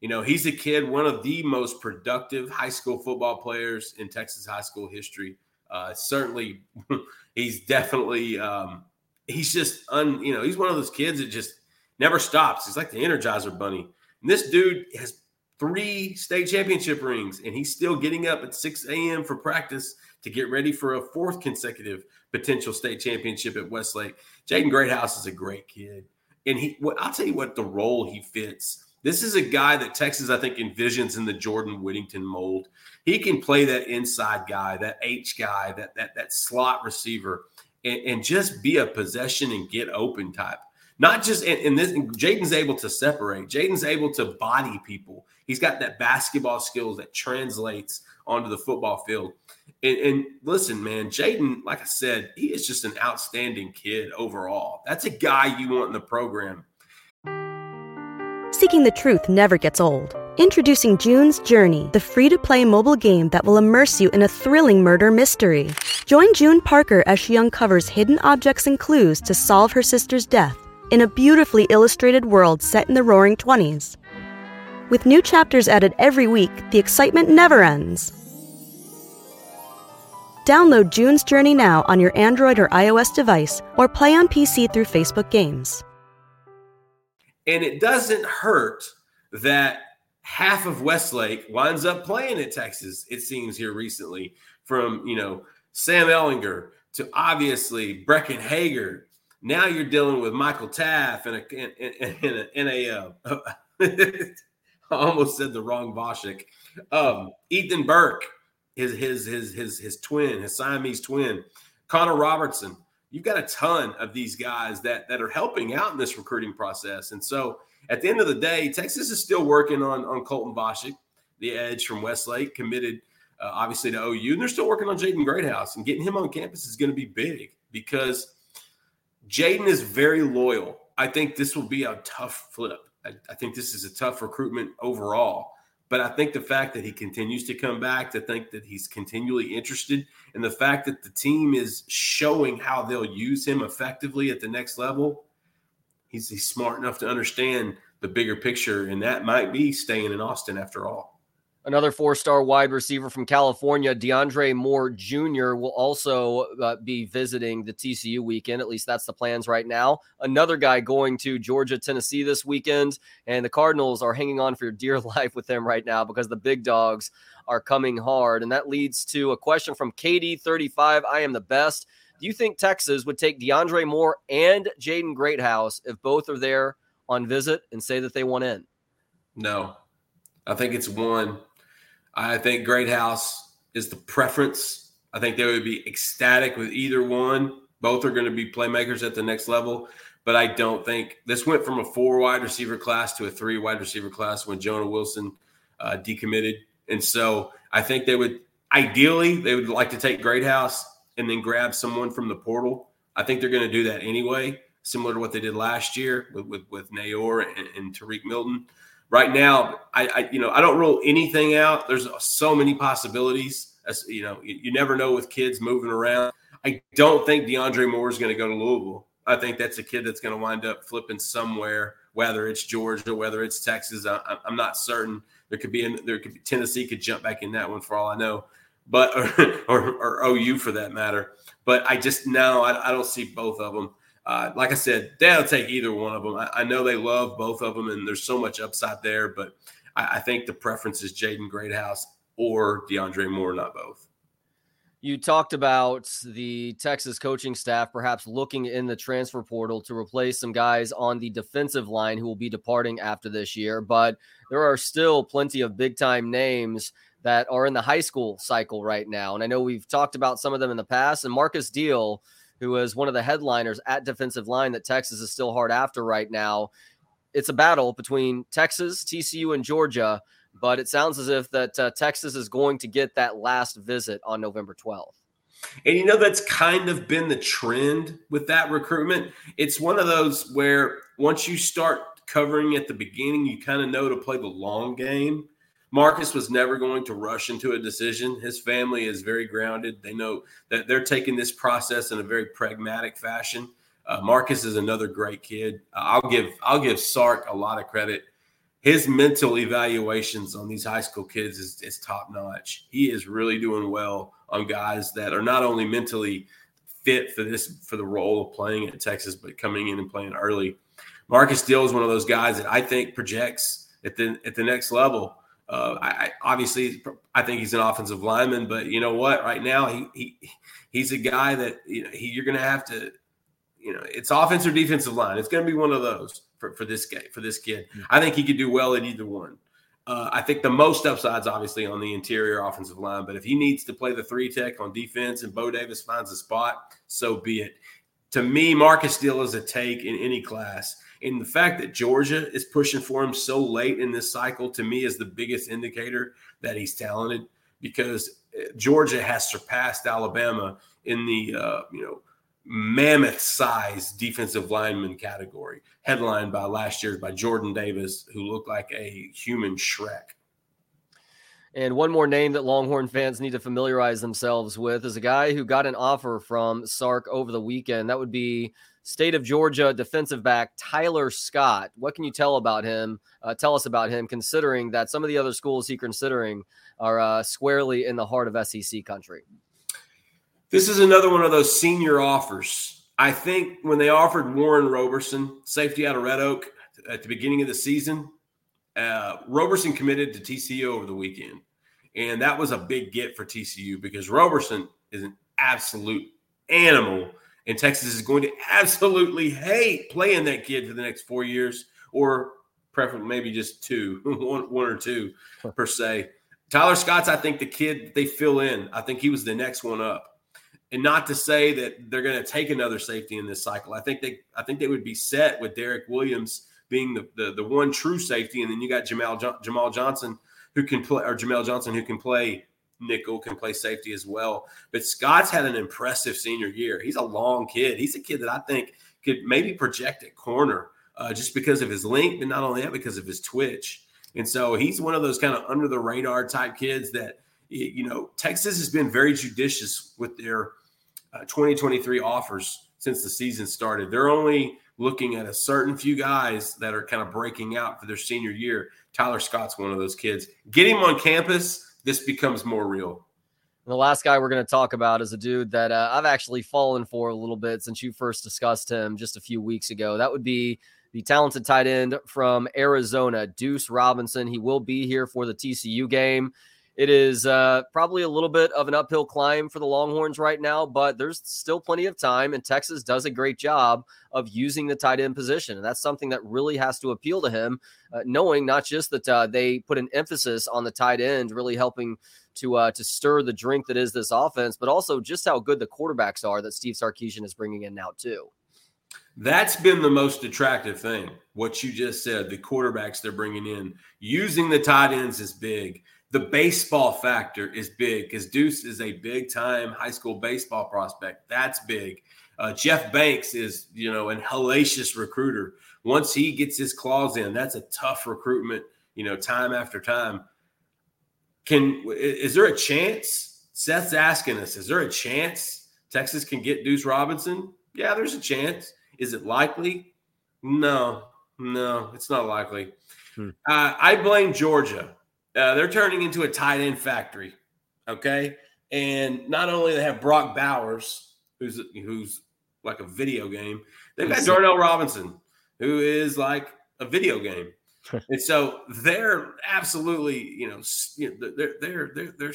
You know, he's a kid, one of the most productive high school football players in Texas high school history. Uh, certainly, [LAUGHS] he's definitely um, he's just un, you know he's one of those kids that just never stops. He's like the Energizer Bunny. And this dude has three state championship rings, and he's still getting up at 6 a.m. for practice to get ready for a fourth consecutive potential state championship at Westlake. Jaden Greathouse is a great kid. And he, what I'll tell you what the role he fits. This is a guy that Texas, I think, envisions in the Jordan Whittington mold. He can play that inside guy, that H guy, that that that slot receiver, and, and just be a possession and get open type. Not just in this, Jaden's able to separate. Jaden's able to body people. He's got that basketball skills that translates onto the football field. And, and listen, man, Jaden, like I said, he is just an outstanding kid overall. That's a guy you want in the program. Seeking the truth never gets old. Introducing June's Journey, the free to play mobile game that will immerse you in a thrilling murder mystery. Join June Parker as she uncovers hidden objects and clues to solve her sister's death in a beautifully illustrated world set in the roaring 20s. With new chapters added every week, the excitement never ends. Download June's Journey now on your Android or iOS device or play on PC through Facebook Games. And it doesn't hurt that half of Westlake winds up playing at Texas, it seems here recently, from, you know, Sam Ehlinger to obviously Breckyn Hager. Now you're dealing with Michael Taaffe and a, and, and a, and a uh, [LAUGHS] [LAUGHS] I almost said the wrong Vasek. Um, Ethan Burke his his his his his twin, his Siamese twin, Connor Robertson. You've got a ton of these guys that that are helping out in this recruiting process. And so at the end of the day, Texas is still working on on Colton Vasek, the edge from Westlake, committed uh, obviously to OU, and they're still working on Jaden Greathouse. And getting him on campus is going to be big because Jaden is very loyal. I think this will be a tough flip. I, I think this is a tough recruitment overall. But I think the fact that he continues to come back, to think that he's continually interested, and the fact that the team is showing how they'll use him effectively at the next level, he's, he's smart enough to understand the bigger picture, and that might be staying in Austin after all. Another four star wide receiver from California, DeAndre Moore Jr., will also uh, be visiting the TCU weekend. At least that's the plans right now. Another guy going to Georgia, Tennessee this weekend. And the Cardinals are hanging on for dear [LAUGHS] life with him right now because the big dogs are coming hard. And that leads to a question from KD35 I am the best. Do you think Texas would take DeAndre Moore and Jaden Greathouse if both are there on visit and say that they want in? No. I think it's one I think Greathouse is the preference. I think they would be ecstatic with either one. Both are going to be playmakers at the next level, but I don't think this went from a four wide receiver class to a three wide receiver class when Jonah Wilson uh, decommitted. And so I think they would ideally they would like to take Greathouse and then grab someone from the portal. I think they're going to do that anyway, similar to what they did last year with with, with Neyor and, and Tarique Milton right now, I, I, you know I don't rule anything out. There's so many possibilities. As you know, you, you never know with kids moving around. I don't think DeAndre Moore is going to go to Louisville. I think that's a kid that's going to wind up flipping somewhere, whether it's Georgia, whether it's Texas. I, am not certain. There could be in, there could be Tennessee could jump back in that one for all I know, but [LAUGHS] or, or, or OU for that matter. But I just no, I, I don't see both of them uh, like I said, they'll take either one of them. I, I, know they love both of them, and there's so much upside there. But I, I think the preference is Jaden Greathouse or DeAndre Moore, not both. You talked about the Texas coaching staff perhaps looking in the transfer portal to replace some guys on the defensive line who will be departing after this year, but there are still plenty of big time names that are in the high school cycle right now. And I know we've talked about some of them in the past, and Marcus Deal who is one of the headliners at defensive line that Texas is still hard after right now. It's a battle between Texas, TCU, and Georgia, but it sounds as if that uh, Texas is going to get that last visit on November 12th. And you know that's kind of been the trend with that recruitment. It's one of those where once you start covering at the beginning, you kind of know to play the long game. Marcus was never going to rush into a decision. His family is very grounded. They know that they're taking this process in a very pragmatic fashion. Uh, Marcus is another great kid. Uh, I'll give I'll give Sark a lot of credit. His mental evaluations on these high school kids is, is top notch. He is really doing well on guys that are not only mentally fit for this for the role of playing at Texas, but coming in and playing early. Marcus Deal is one of those guys that I think projects at the at the next level. Uh, I, I, obviously I think he's an offensive lineman, but you know what? Right now he he he's a guy that you know he, you're going to have to you know it's offense or defensive line. It's going to be one of those for, for this guy for this kid. Mm-hmm. I think he could do well at either one. Uh, I think the most upsides obviously on the interior offensive line, but if he needs to play the three tech on defense and Bo Davis finds a spot, so be it. to me, Marcus Deal is a take in any class. And the fact that Georgia is pushing for him so late in this cycle to me is the biggest indicator that he's talented because uh, Georgia has surpassed Alabama in the uh, you know mammoth size defensive lineman category, headlined by last year's by Jordan Davis, who looked like a human Shrek. And one more name that Longhorn fans need to familiarize themselves with is a guy who got an offer from Sark over the weekend. That would be state of Georgia defensive back Tyler Scott. What can you tell about him? Uh, tell us about him, considering that some of the other schools he's considering are uh, squarely in the heart of SEC country. This is another one of those senior offers. I think when they offered Warren Roberson, safety out of Red Oak, at the beginning of the season, uh, Roberson committed to TCU over the weekend. And that was a big get for TCU because Roberson is an absolute animal. And Texas is going to [LAUGHS] absolutely hate playing that kid for the next four years, or preferably maybe just two, [LAUGHS] one, one or two per se. Tyler Scott's, I think, the kid they fill in. I think he was the next one up. And not to say that they're going to take another safety in this cycle. I think they, I think they would be set with Derek Williams being the, the, the one true safety, and then you got Jamal Jamal Johnson who can play, or Jamal Johnson who can play nickel, can play safety as well. But Scott's had an impressive senior year. He's a long kid. He's a kid that I think could maybe project at corner uh, just because of his length, but not only that, because of his twitch. And so he's one of those kind of under the radar type kids that, you know, Texas has been very judicious with their uh, 2023 offers since the season started. They're only looking at a certain few guys that are kind of breaking out for their senior year. Tyler Scott's one of those kids. Get him on campus, this becomes more real. And the last guy we're going to talk about is a dude that uh, I've actually fallen for a little bit since you first discussed him just a few weeks ago. That would be the talented tight end from Arizona, Deuce Robinson. He will be here for the TCU game. It is uh, probably a little bit of an uphill climb for the Longhorns right now, but there's still plenty of time, and Texas does a great job of using the tight end position. And that's something that really has to appeal to him, uh, knowing not just that uh, they put an emphasis on the tight end, really helping to uh, to stir the drink that is this offense, but also just how good the quarterbacks are that Steve Sarkisian is bringing in now too. That's been the most attractive thing. What you just said, the quarterbacks they're bringing in, using the tight ends is big the baseball factor is big because Deuce is a big time high school baseball prospect. That's big. Uh, Jeff Banks is, you know, an hellacious recruiter. Once he gets his claws in, that's a tough recruitment, you know, time after time. Can is there a chance? Seth's asking us, is there a chance Texas can get Deuce Robinson? Yeah, there's a chance. Is it likely? No, no, it's not likely. Hmm. Uh, I blame Georgia. Uh, they're turning into a tight end factory. Okay. And not only they have Brock Bowers, who's who's like a video game, they've got Darnell Robinson, who is like a video game. [LAUGHS] and so they're absolutely, you know, they're they're they're they're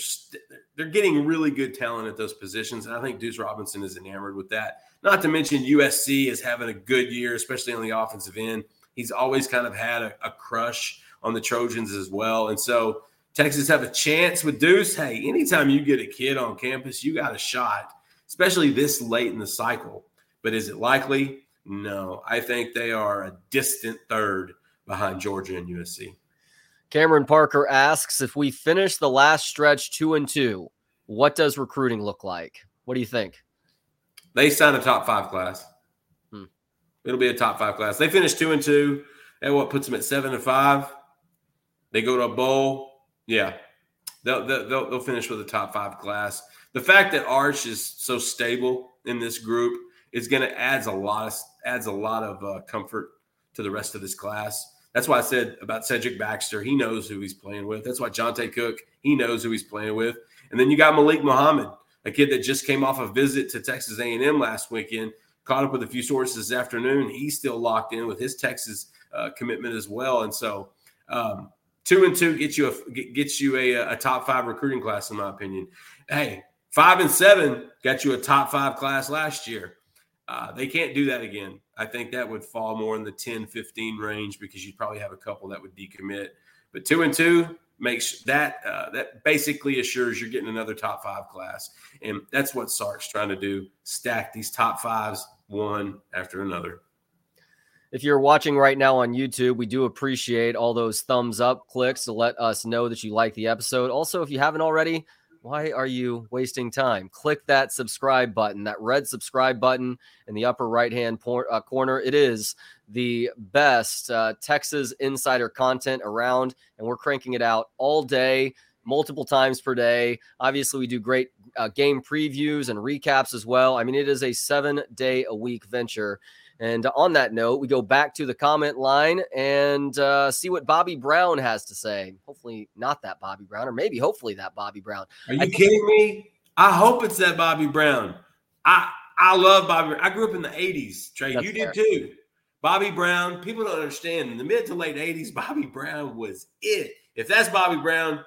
they're getting really good talent at those positions, and I think Deuce Robinson is enamored with that. Not to mention USC is having a good year, especially on the offensive end. He's always kind of had a, a crush on the Trojans as well. And so Texas have a chance with Deuce. Hey, anytime you get a kid on campus, you got a shot, especially this late in the cycle. But is it likely? No. I think they are a distant third behind Georgia and USC. Cameron Parker asks if we finish the last stretch two and two, what does recruiting look like? What do you think? They sign a top five class. Hmm. It'll be a top five class. They finish two and two. And what puts them at seven and five? They go to a bowl. Yeah, they'll, they'll, they'll finish with a top five class. The fact that Arch is so stable in this group is going to adds a lot of adds a lot of uh, comfort to the rest of this class. That's why I said about Cedric Baxter. He knows who he's playing with. That's why Johntay Cook. He knows who he's playing with. And then you got Malik Muhammad, a kid that just came off a visit to Texas A&M last weekend. Caught up with a few sources this afternoon. He's still locked in with his Texas uh, commitment as well. And so um, Two and two gets you a gets you a, a top five recruiting class, in my opinion. Hey, five and seven got you a top five class last year. Uh, they can't do that again. I think that would fall more in the 10, 15 range because you'd probably have a couple that would decommit. But two and two makes that uh, that basically assures you're getting another top five class, and that's what Sark's trying to do: stack these top fives one after another. If you're watching right now on YouTube, we do appreciate all those thumbs up clicks to let us know that you like the episode. Also, if you haven't already, why are you wasting time? Click that subscribe button, that red subscribe button in the upper right hand por- uh, corner. It is the best uh, Texas insider content around, and we're cranking it out all day, multiple times per day. Obviously, we do great uh, game previews and recaps as well. I mean, it is a seven day a week venture. And on that note, we go back to the comment line and uh, see what Bobby Brown has to say. Hopefully, not that Bobby Brown, or maybe hopefully that Bobby Brown. Are you kidding me? I hope it's that Bobby Brown. I I love Bobby. I grew up in the '80s. Trey, That's you fair. did too. Bobby Brown. People don't understand. In the mid to late '80s, Bobby Brown was it. If that's Bobby Brown,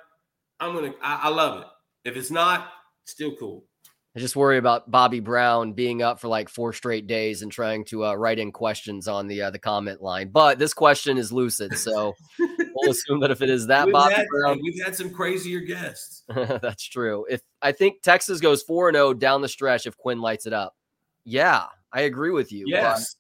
I'm gonna. I, I love it. If it's not, still cool. I just worry about Bobby Brown being up for like four straight days and trying to uh, write in questions on the uh, the comment line. But this question is lucid, so [LAUGHS] we'll assume that if it is that We've Bobby had, Brown, we've had some crazier guests. [LAUGHS] That's true. If I think Texas goes 4 and 0 down the stretch if Quinn lights it up. Yeah, I agree with you. Yes,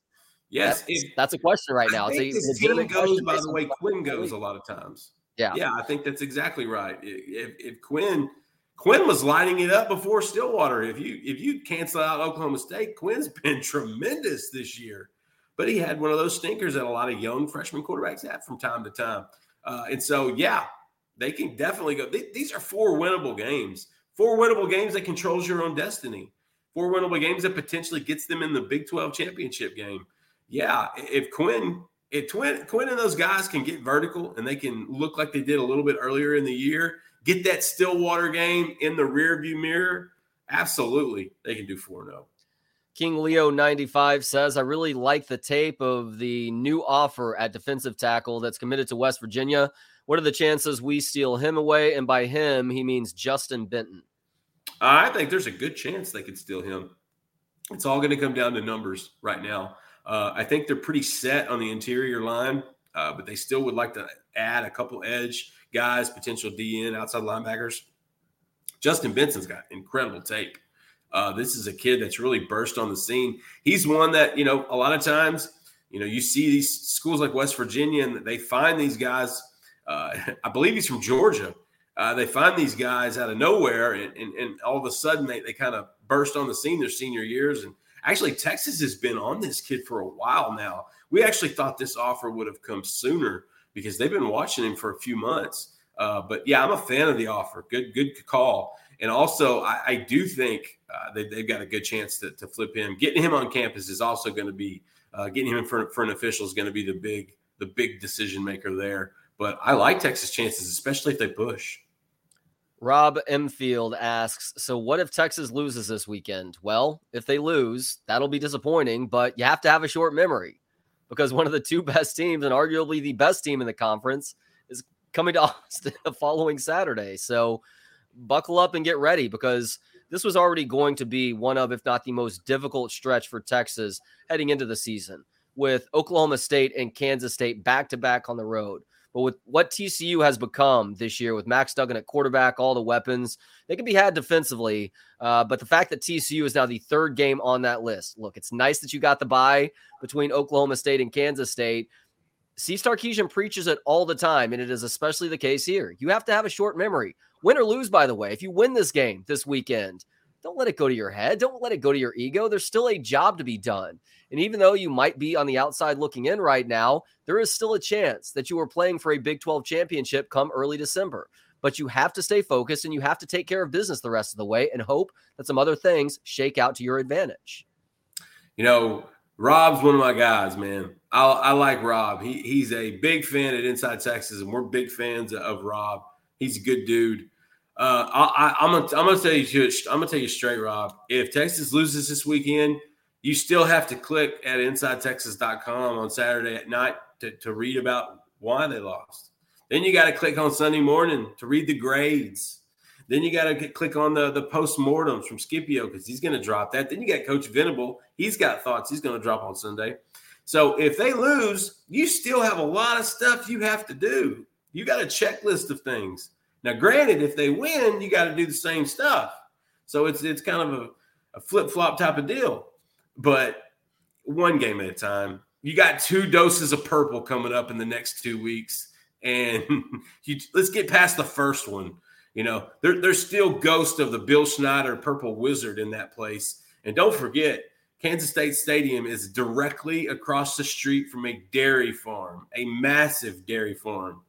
yes. That's, If- that's a question right now. I It's a this team goes by the way Quinn goes a lot of times. Yeah. Yeah, I think that's exactly right. If, if Quinn Quinn was lighting it up before Stillwater. If you if you cancel out Oklahoma State, Quinn's [LAUGHS] been tremendous this year. But he had one of those stinkers that a lot of young freshman quarterbacks have from time to time. Uh, and so, yeah, they can definitely go. th- these are four winnable games. Four winnable games that controls your own destiny. Four winnable games that potentially gets them in the Big 12 championship game. Yeah, if Quinn if Quinn, Quinn and those guys can get vertical and they can look like they did a little bit earlier in the year, get that Stillwater game in the rearview mirror, absolutely, they can do 4 0. King Leo 95 says, I really like the tape of the new offer at defensive tackle that's committed to West Virginia. What are the chances we steal him away? And by him, he means Justin Benton. I think there's a good chance they could steal him. It's all going to come down to numbers right now. Uh, I think they're pretty set on the interior line, uh, but they still would like to add a couple edge guys, potential DN, outside linebackers. Justin Benson's got incredible tape. Uh, this is a kid that's really burst on the scene. He's one that, you know, a lot of times, you know, you see these schools like West Virginia and they find these guys. Uh, [LAUGHS] I believe he's from Georgia. Uh, they find these guys out of nowhere and, and, and all of a sudden they, they kind of burst on the scene their senior years. And actually, Texas has been on this kid for a while now. We actually thought this offer would have come sooner because they've been watching him for a few months. Uh, but yeah, I'm a fan of the offer. Good, good call. And also, I, I do think uh, they, they've got a good chance to, to flip him. Getting him on campus is also going to be uh, getting him in for, for an official is going to be the big the big decision maker there. But I like Texas' chances, especially if they push. Rob Emfield asks, So what if Texas loses this weekend? Well, if they lose, that'll be disappointing, but you have to have a short memory because one of the two [LAUGHS] best teams and arguably the best team in the conference is coming to [LAUGHS] Austin the following Saturday. So buckle up and get ready because this was already going to be one of, if not the most difficult stretch for Texas heading into the season with Oklahoma State and Kansas State back to back on the road. But with what TCU has become this year, with Max Duggan at quarterback, all the weapons, they can be had defensively. Uh, but the fact that TCU is now the third game on that list, look, it's nice that you got the bye between Oklahoma State and Kansas State. Steve Sarkisian preaches it all the time, and it is especially the case here. You have to have a short memory. Win or lose, by the way. If you win this game this weekend, don't let it go to your head. Don't let it go to your ego. There's still a job to be done. And even though you might be on the outside looking in right now, there is still a chance that you are playing for a Big 12 championship come early December. But you have to stay focused and you have to take care of business the rest of the way and hope that some other things shake out to your advantage. You know, Rob's one of my guys, man. I, I like Rob. He, he's a big fan at Inside Texas, and we're big fans of Rob. He's a good dude. Uh, I, I'm gonna I'm gonna tell you I'm gonna tell you straight, Rob. If Texas loses this weekend, you still have to click at InsideTexas.com on Saturday at night to, to read about why they lost. Then you got to click on Sunday morning to read the grades. Then you got to click on the the postmortems from Scipio because he's going to drop that. Then you got Coach Venable. He's got thoughts he's going to drop on Sunday. So if they lose, you still have a lot of stuff you have to do. You got a checklist of things. Now, granted, if they win, you got to do the same stuff. So it's it's kind of a, a flip flop type of deal. But one game at a time. You got two doses of purple coming up in the next two weeks, and [LAUGHS] you, let's get past the first one. You know, there, there's still ghost of the Bill Snyder Purple Wizard in that place, and don't forget, Kansas State Stadium is directly across the street from a dairy farm, a massive dairy farm,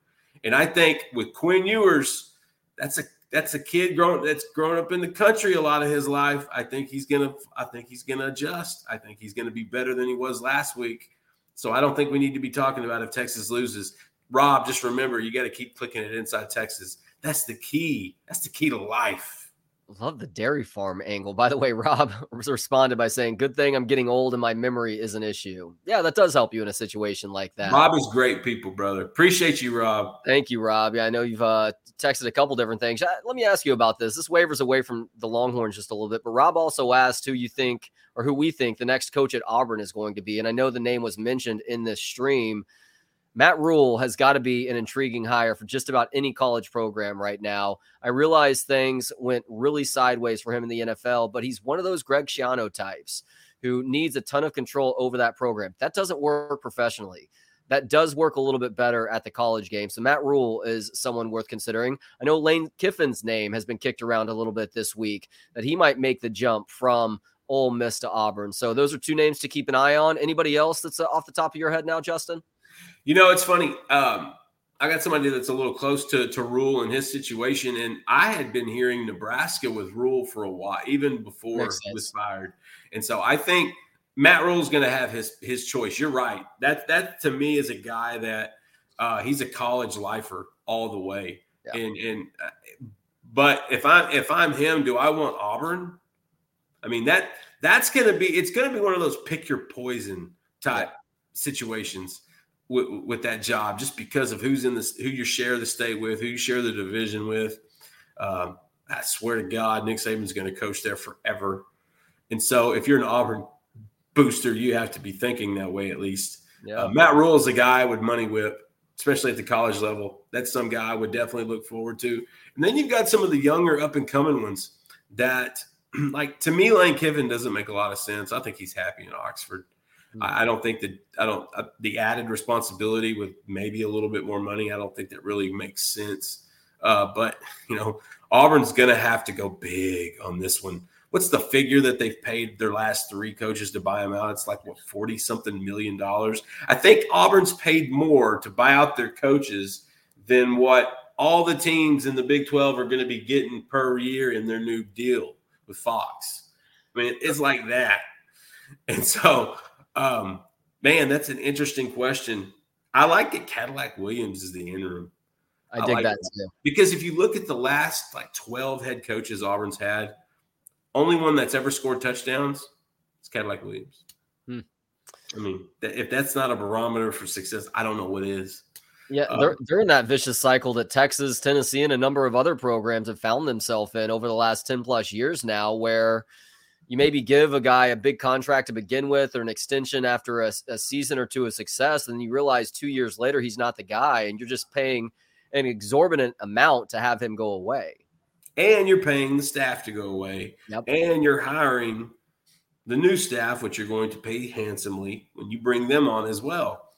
and I think with Quinn Ewers, that's a that's a kid growing that's grown up in the country a lot of his life. I think he's gonna I think he's gonna adjust. I think he's gonna be better than he was last week. So I don't think we need to be talking about if Texas loses. Rob, just remember you got to keep clicking it inside Texas. That's the key. That's the key to life. Love the dairy farm angle. By the way, [LAUGHS] Rob responded by saying, Good thing I'm getting old and my memory is an issue. Yeah, that does help you in a situation like that. Rob is great people, brother. Appreciate you, Rob. Thank you, Rob. Yeah, I know you've uh, texted a couple different things. Uh, let me ask you about this. This waiver's away from the Longhorns just a little bit, but Rob also asked who you think or who we think the next coach at Auburn is going to be. And I know the name was mentioned in this stream. Matt Rhule has got to be an intriguing hire for just about any college program right now. I realize things went really sideways for him in the NFL, but he's one of those Greg Schiano types who needs a ton of control over that program. That doesn't work professionally. That does work a little bit better at the college game. So Matt Rhule is someone worth considering. I know Lane Kiffin's name has been kicked around a little bit this week that he might make the jump from Ole Miss to Auburn. So those are two names to keep an eye on. Anybody else that's uh, off the top of your head now, Justin? You know, it's funny. Um, I got somebody that's a little close to to Rhule in his situation, and I had been hearing Nebraska with Rhule for a while, even before he was fired. And so I think Matt Rhule is going to have his his choice. You're right. That that to me is a guy that uh, he's a college lifer all the way. Yeah. And and uh, but if I'm if I'm him, do I want Auburn? I mean that that's going to be it's going to be one of those pick your poison type yeah. situations with, with that job just because of who's in this, who you share the state with, who you share the division with. Um, I swear to God, Nick Saban's going to coach there forever. And so if you're an Auburn booster, you have to be thinking that way at least. Yeah. Uh, Matt Rhule is a guy with money whip, especially at the college level. That's some guy I would definitely look forward to. And then you've got some of the younger up and coming ones that, [CLEARS THROAT] like, to me, Lane Kiffin doesn't make a lot of sense. I think he's happy in Oxford. I don't think that I don't uh, the added responsibility with maybe a little bit more money. I don't think that really makes sense. Uh, but you know, Auburn's going to have to go big on this one. What's the figure that they've paid their last three coaches to buy them out? It's like what forty something million dollars. I think Auburn's paid more to buy out their coaches than what all the teams in the Big Twelve are going to be getting per year in their new deal with Fox. I mean, it's like that. And so um, man, that's an interesting question. I like that Cadillac Williams is the interim. I, I dig like that too. Because if you look at the last like 12 head coaches Auburn's had, only one that's ever scored touchdowns is Cadillac Williams. Hmm. I mean, if that's not a barometer for success, I don't know what is. Yeah, um, they're, they're in that vicious cycle that Texas, Tennessee, and a number of other programs have found themselves in over the last 10 plus years now, where – you maybe give a guy a big contract to begin with or an extension after a, a, season or two of success and you realize two years later he's not the guy and you're just paying an exorbitant amount to have him go away. And you're paying the staff to go away. Yep. and you're hiring the new staff which you're going to pay handsomely when you bring them on as well.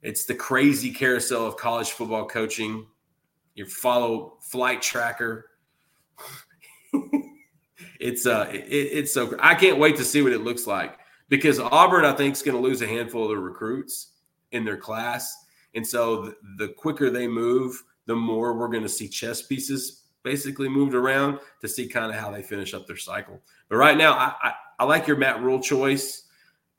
It's the crazy carousel of college football coaching. You follow flight tracker [LAUGHS] it's uh it, it's so I can't wait to see what it looks like because Auburn I think is going to lose a handful of the recruits in their class, and so the, the quicker they move, the more we're going to see chess pieces basically moved around to see kind of how they finish up their cycle. But right now, I I, I like your Matt Rhule choice.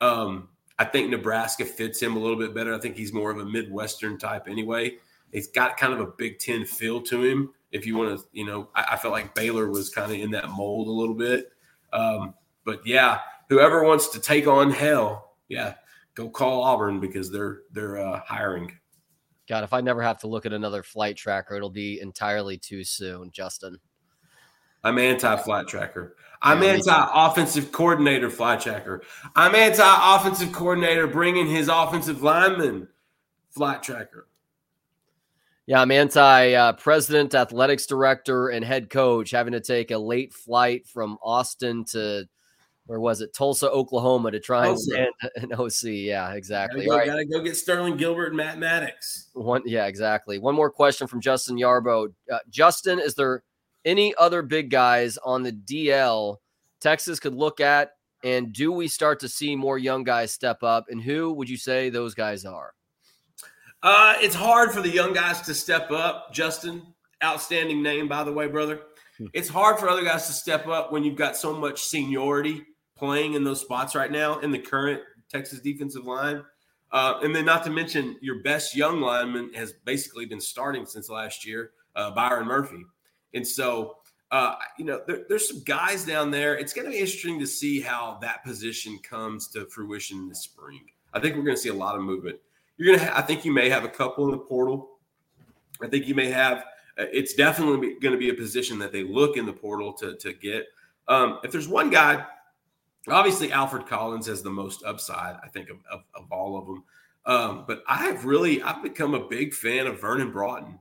Um, I think Nebraska fits him a little bit better. I think he's more of a Midwestern type anyway. He's got kind of a Big Ten feel to him if you want to, you know, I, I felt like Baylor was kind of in that mold a little bit. Um, but yeah, whoever wants to take on hell, yeah, go call Auburn because they're they're uh, hiring. God, if I never have to look at another flight tracker, it'll be entirely too soon, Justin. I'm anti flight tracker. I'm yeah, anti offensive coordinator flight tracker. I'm anti offensive coordinator bringing his offensive lineman flight tracker. Yeah, I'm anti uh, president, athletics director, and head coach having to take a late flight from Austin to where was it? Tulsa, Oklahoma, to try and land [LAUGHS] an OC. Yeah, exactly. Gotta go, right. gotta go get Sterling Gilbert and Matt Maddox. One, yeah, exactly. One more question from Justin Yarbo. Uh, Justin, is there any other big guys on the DL Texas could look at? And do we start to see more young guys step up? And who would you say those guys are? Uh, it's hard for the young guys to step up. Justin, outstanding name, by the way, brother. It's hard for other guys to step up when you've got so much seniority playing in those spots right now in the current Texas defensive line. Uh, and then, not to mention, your best young lineman has basically been starting since last year, uh, Byron Murphy. And so, uh, you know, there, there's some guys down there. It's going to be interesting to see how that position comes to fruition this spring. I think we're going to see a lot of movement. You're going to, ha- I think you may have a couple in the portal. I think you may have, uh, it's definitely going to be a position that they look in the portal to, to get. Um, if there's one guy, obviously Alfred Collins has the most upside, I think, of, of, of all of them. Um, but I've really, I've become a big fan of Vernon Broughton.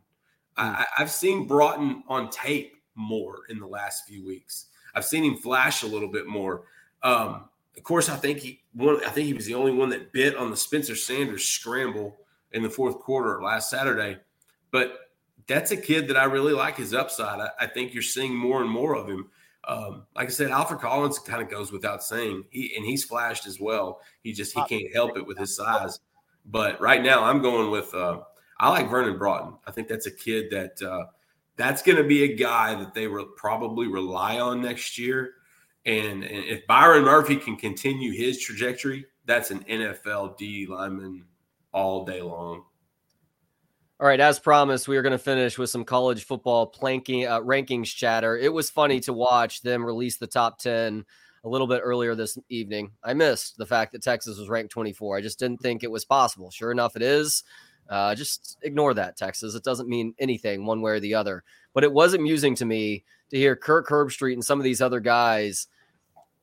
I, I- I've seen Broughton on tape more in the last few weeks. I've seen him flash a little bit more. Um, of course, I think he one. I think he was the only one that bit on the Spencer Sanders scramble in the fourth quarter last Saturday. But that's a kid that I really like his upside. I, I think you're seeing more and more of him. Um, like I said, Alfred Collins kind of goes without saying. He and he's flashed as well. He just he can't help it with his size. But right now, I'm going with. Uh, I like Vernon Broughton. I think that's a kid that uh, that's going to be a guy that they will probably rely on next year. And, if Byron Murphy can continue his trajectory, that's an NFL D lineman all day long. All right, as promised, we are going to finish with some college football planking uh, rankings chatter. It was funny to watch them release the top 10 a little bit earlier this evening. I missed the fact that Texas was ranked 24. I just didn't think it was possible. Sure enough, it is. Uh, just ignore that, Texas. It doesn't mean anything one way or the other. But it was amusing to me to hear Kirk Herbstreit and some of these other guys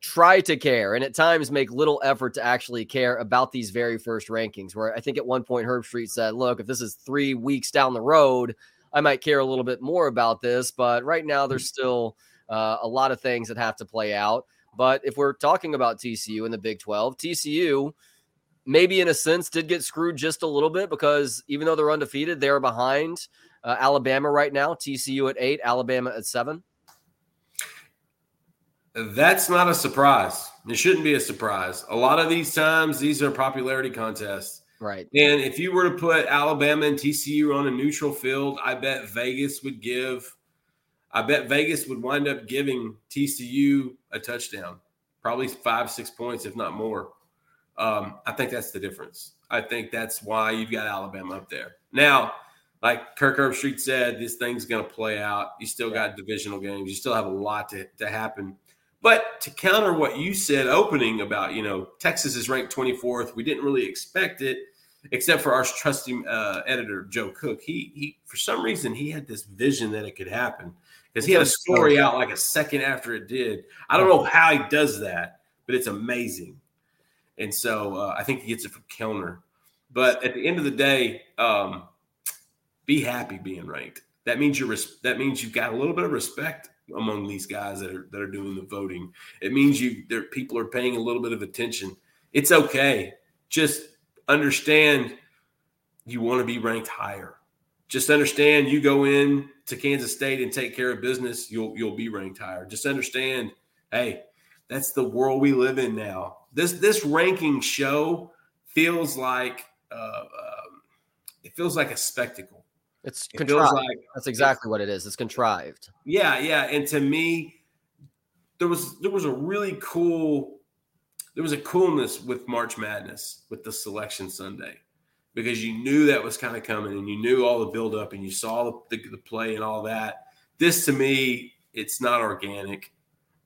try to care and at times make little effort to actually care about these very first rankings. Where I think at one point Herbstreit said, Look, if this is three weeks down the road, I might care a little bit more about this. But right now, there's still uh, a lot of things that have to play out. But if we're talking about TCU in the Big 12, TCU maybe in a sense did get screwed just a little bit because even though they're undefeated, they're behind uh, Alabama right now. TCU at eight, Alabama at seven. That's not a surprise. It shouldn't be a surprise. A lot of these times, these are popularity contests. Right. And if you were to put Alabama and TCU on a neutral field, I bet Vegas would give, I bet Vegas would wind up giving TCU a touchdown, probably five, six points, if not more. Um, I think that's the difference. I think that's why you've got Alabama up there. Now, like Kirk Herbstreit said, this thing's going to play out. You still got divisional games. You still have a lot to, to happen. But to counter what you said opening about, you know, Texas is ranked 24th. We didn't really expect it, except for our trusty uh, editor, Joe Cook. He, he, for some reason, he had this vision that it could happen because he had a story out like a second after it did. I don't know how he does that, but it's amazing. And so uh, I think he gets it from Kellner. But at the end of the day, um, be happy being ranked. That means you're res- that means you've got a little bit of respect among these guys that are that are doing the voting. It means you there people are paying a little bit of attention. It's okay. Just understand you want to be ranked higher. Just understand you go in to Kansas State and take care of business, you'll you'll be ranked higher. Just understand, hey, that's the world we live in now. This this ranking show feels like uh, um, it feels like a spectacle. It's It contrived. like That's exactly what it is. It's contrived. yeah, yeah. And to me, there was there was a really cool there was a coolness with March Madness with the selection Sunday because you knew that was kind of coming and you knew all the buildup and you saw the, the, the play and all that. This to me, it's not organic,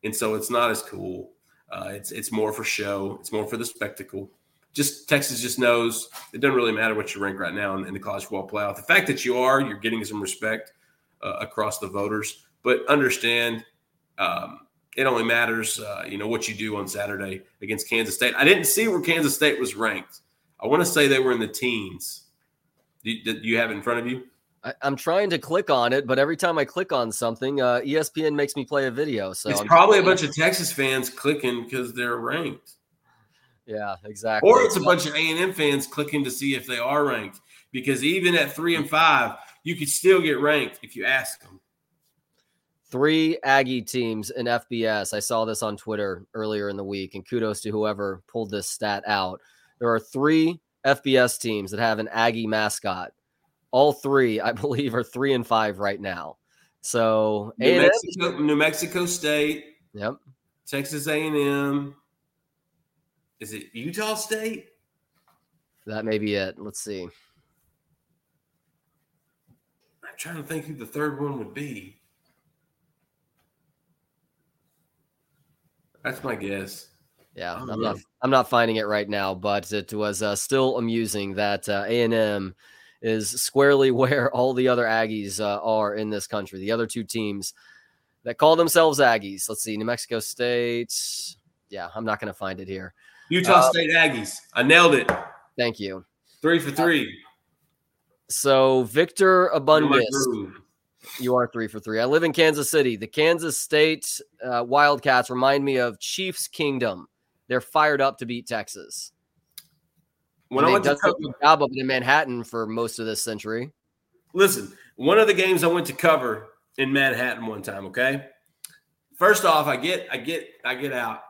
and so it's not as cool. Uh, it's it's more for show. It's more for the spectacle. Just Texas just knows it doesn't really matter what you rank right now in, in the college football playoff. The fact that you are, you're getting some respect uh, across the voters. But understand, um, it only matters, uh, you know, what you do on Saturday against Kansas State. I didn't see where Kansas State was ranked. I want to say they were in the teens. Do you, do you have it in front of you? I, am trying to click on it, but every time I click on something, uh, ESPN makes me play a video. So it's I'm probably a bunch of Texas fans clicking because they're ranked. Yeah, exactly. Or it's a bunch of A and M fans clicking to see if they are ranked. Because even at three and five, you could still get ranked if you ask them. Three Aggie teams in FBS. I saw this on Twitter earlier in the week, and kudos to whoever pulled this stat out. There are three FBS teams that have an Aggie mascot. All three, I [LAUGHS] believe, are three and five right now. So New, Mexico, New Mexico State. Yep. Texas A&M. Is it Utah State? That may be it. Let's see. I'm trying to think who the third one would be. That's my guess. Yeah, I'm not. I'm not finding it right now, but it was uh, still amusing that uh, A and M is squarely [LAUGHS] where all the other Aggies uh, are in this country. The other two teams that call themselves Aggies. Let's see, New Mexico State. Yeah, I'm not going to find it here. Utah uh, State Aggies. I nailed it. Thank you. Three for three. So Victor Abundis. You are three for three. I live in Kansas City. The Kansas State uh, Wildcats remind me of Chiefs Kingdom. They're fired up to beat Texas. When I went to co- job up in Manhattan for most of this century. Listen, one of the games I went to cover in Manhattan one time. Okay, first off, I get, I get, I get out,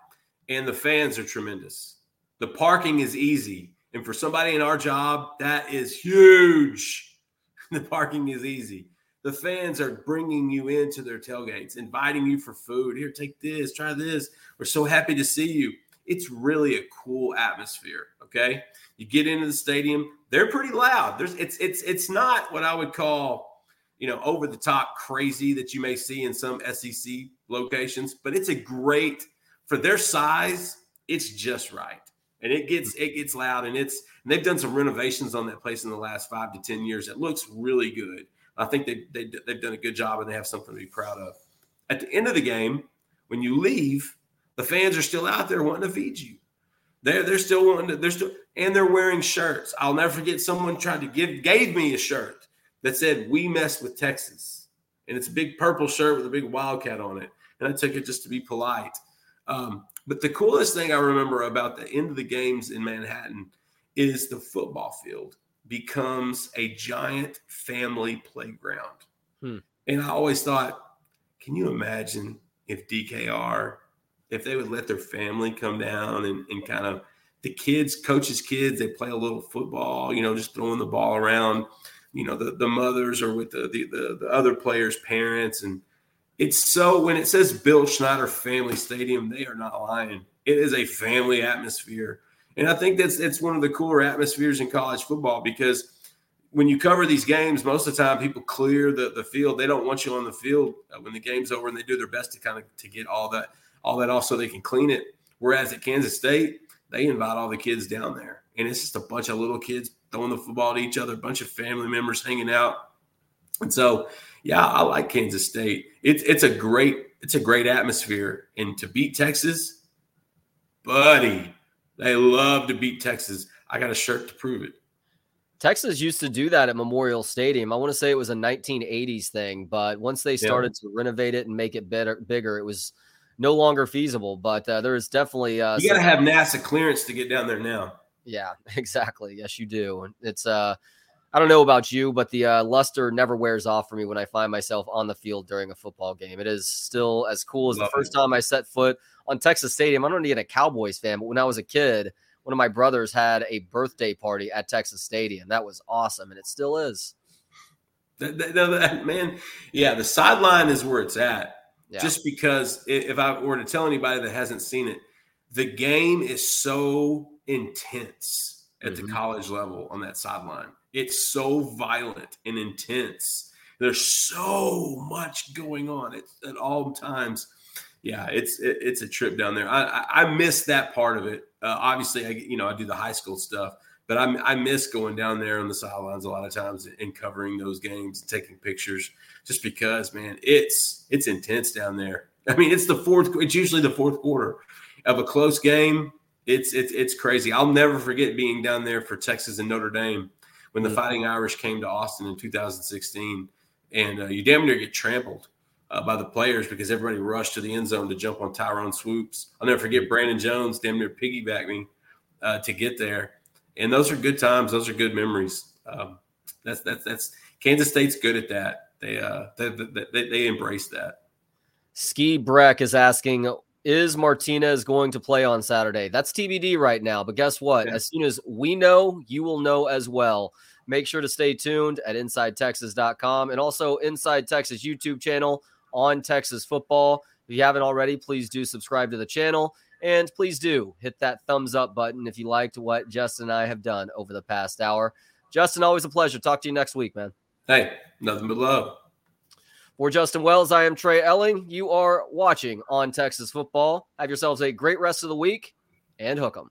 and the fans are tremendous. The parking is easy, and for somebody in our job, that is huge. [LAUGHS] The parking is easy the fans are bringing you into their tailgates, inviting you for food. Here, take this, try this. We're so happy to see you. It's really a cool atmosphere. Okay, you get into the stadium; they're pretty loud. There's it's it's it's not what I would call you know over the top crazy that you may see in some SEC locations, but it's a great for their size. It's just right, and it gets it gets loud, and it's and they've done some renovations on that place in the last five to ten years. It looks really good I think they, they, they've done a good job and they have something to be proud of. At the end of the game, when you leave, the fans are still out there wanting to feed you. They're, they're still wanting to, they're still, and they're wearing shirts. I'll never forget someone tried to give, gave me a shirt that said, We mess with Texas. And it's a big purple shirt with a big wildcat on it. And I took it just to be polite. Um, but the coolest thing I remember about the end of the games in Manhattan is the football field becomes a giant family playground. Hmm. And I always thought, can you imagine if DKR, if they would let their family come down and, and kind of the kids, coaches' kids, they play a little football, you know, just throwing the ball around. You know, the, the mothers are with the, the, the, the other players' parents. And it's so when it says Bill Snyder Family Stadium, they are not lying. It is a family atmosphere. And I think that's it's one of the cooler atmospheres in college football because when you cover these games, most of the time people clear the, the field. They don't want you on the field uh, when the game's over, and they do their best to kind of to get all that all that off so they can clean it. Whereas at Kansas State, they invite all the kids down there, and it's just a bunch of little kids throwing the football to each other, a bunch of family members hanging out. And so, yeah, I like Kansas State. It's it's a great it's a great atmosphere, and to beat Texas, buddy, they love to beat Texas. I got a shirt to prove it. Texas used to do that at Memorial Stadium. I want to say it was a 1980s thing, but once they started yeah. to renovate it and make it better, bigger, it was no longer feasible. But uh, there is definitely uh, you got to have NASA clearance to get down there now. Yeah, [LAUGHS] exactly. Yes, you do. It's uh, I don't know about you, but the uh, luster never wears off for me when I find myself on the field during a football game. It is still as cool as Love the first it. time I set foot on Texas Stadium. I'm not even a Cowboys fan, but when I was a kid, one of my brothers had a birthday party at Texas Stadium. That was awesome, and it still is. That, that, that, man, yeah, the sideline is where it's at. Yeah. Just because if I were to tell anybody that hasn't seen it, the game is so intense at mm-hmm. the college level on that sideline. It's so violent and intense. There's so much going on at, at all times yeah, it's it, it's a trip down there. I, I, I miss that part of it. Uh, obviously, I you know I do the high school stuff, but I I miss going down there on the sidelines a lot of times and covering those games and taking pictures, just because man, it's it's intense down there. I mean, it's the fourth. It's usually the fourth quarter of a close game. It's it's it's crazy. I'll never forget being down there for Texas and Notre Dame when the Fighting Irish came to Austin in 2016, and uh, you damn near get trampled uh, by the players because everybody rushed to the end zone to jump on Tyrone Swoopes. I'll never forget Brandon Jones damn near piggyback me uh, to get there, and those are good times. Those are good memories. Um, that's that's that's Kansas State's good at that. They uh they they, they embrace that. Ski Breck is asking, is Martinez going to play on Saturday? That's TBD right now. But guess what? Yeah. As soon as we know, you will know as well. Make sure to stay tuned at InsideTexas.com and also Inside Texas YouTube channel on Texas football. If you haven't already, please do subscribe to the channel. And please do hit that thumbs up button if you liked what Justin and I have done over the past hour. Justin, always a pleasure. Talk to you next week, man. Hey, nothing but love. For Justin Wells, I am Trey Elling. You are watching on Texas football. Have yourselves a great rest of the week and hook 'em.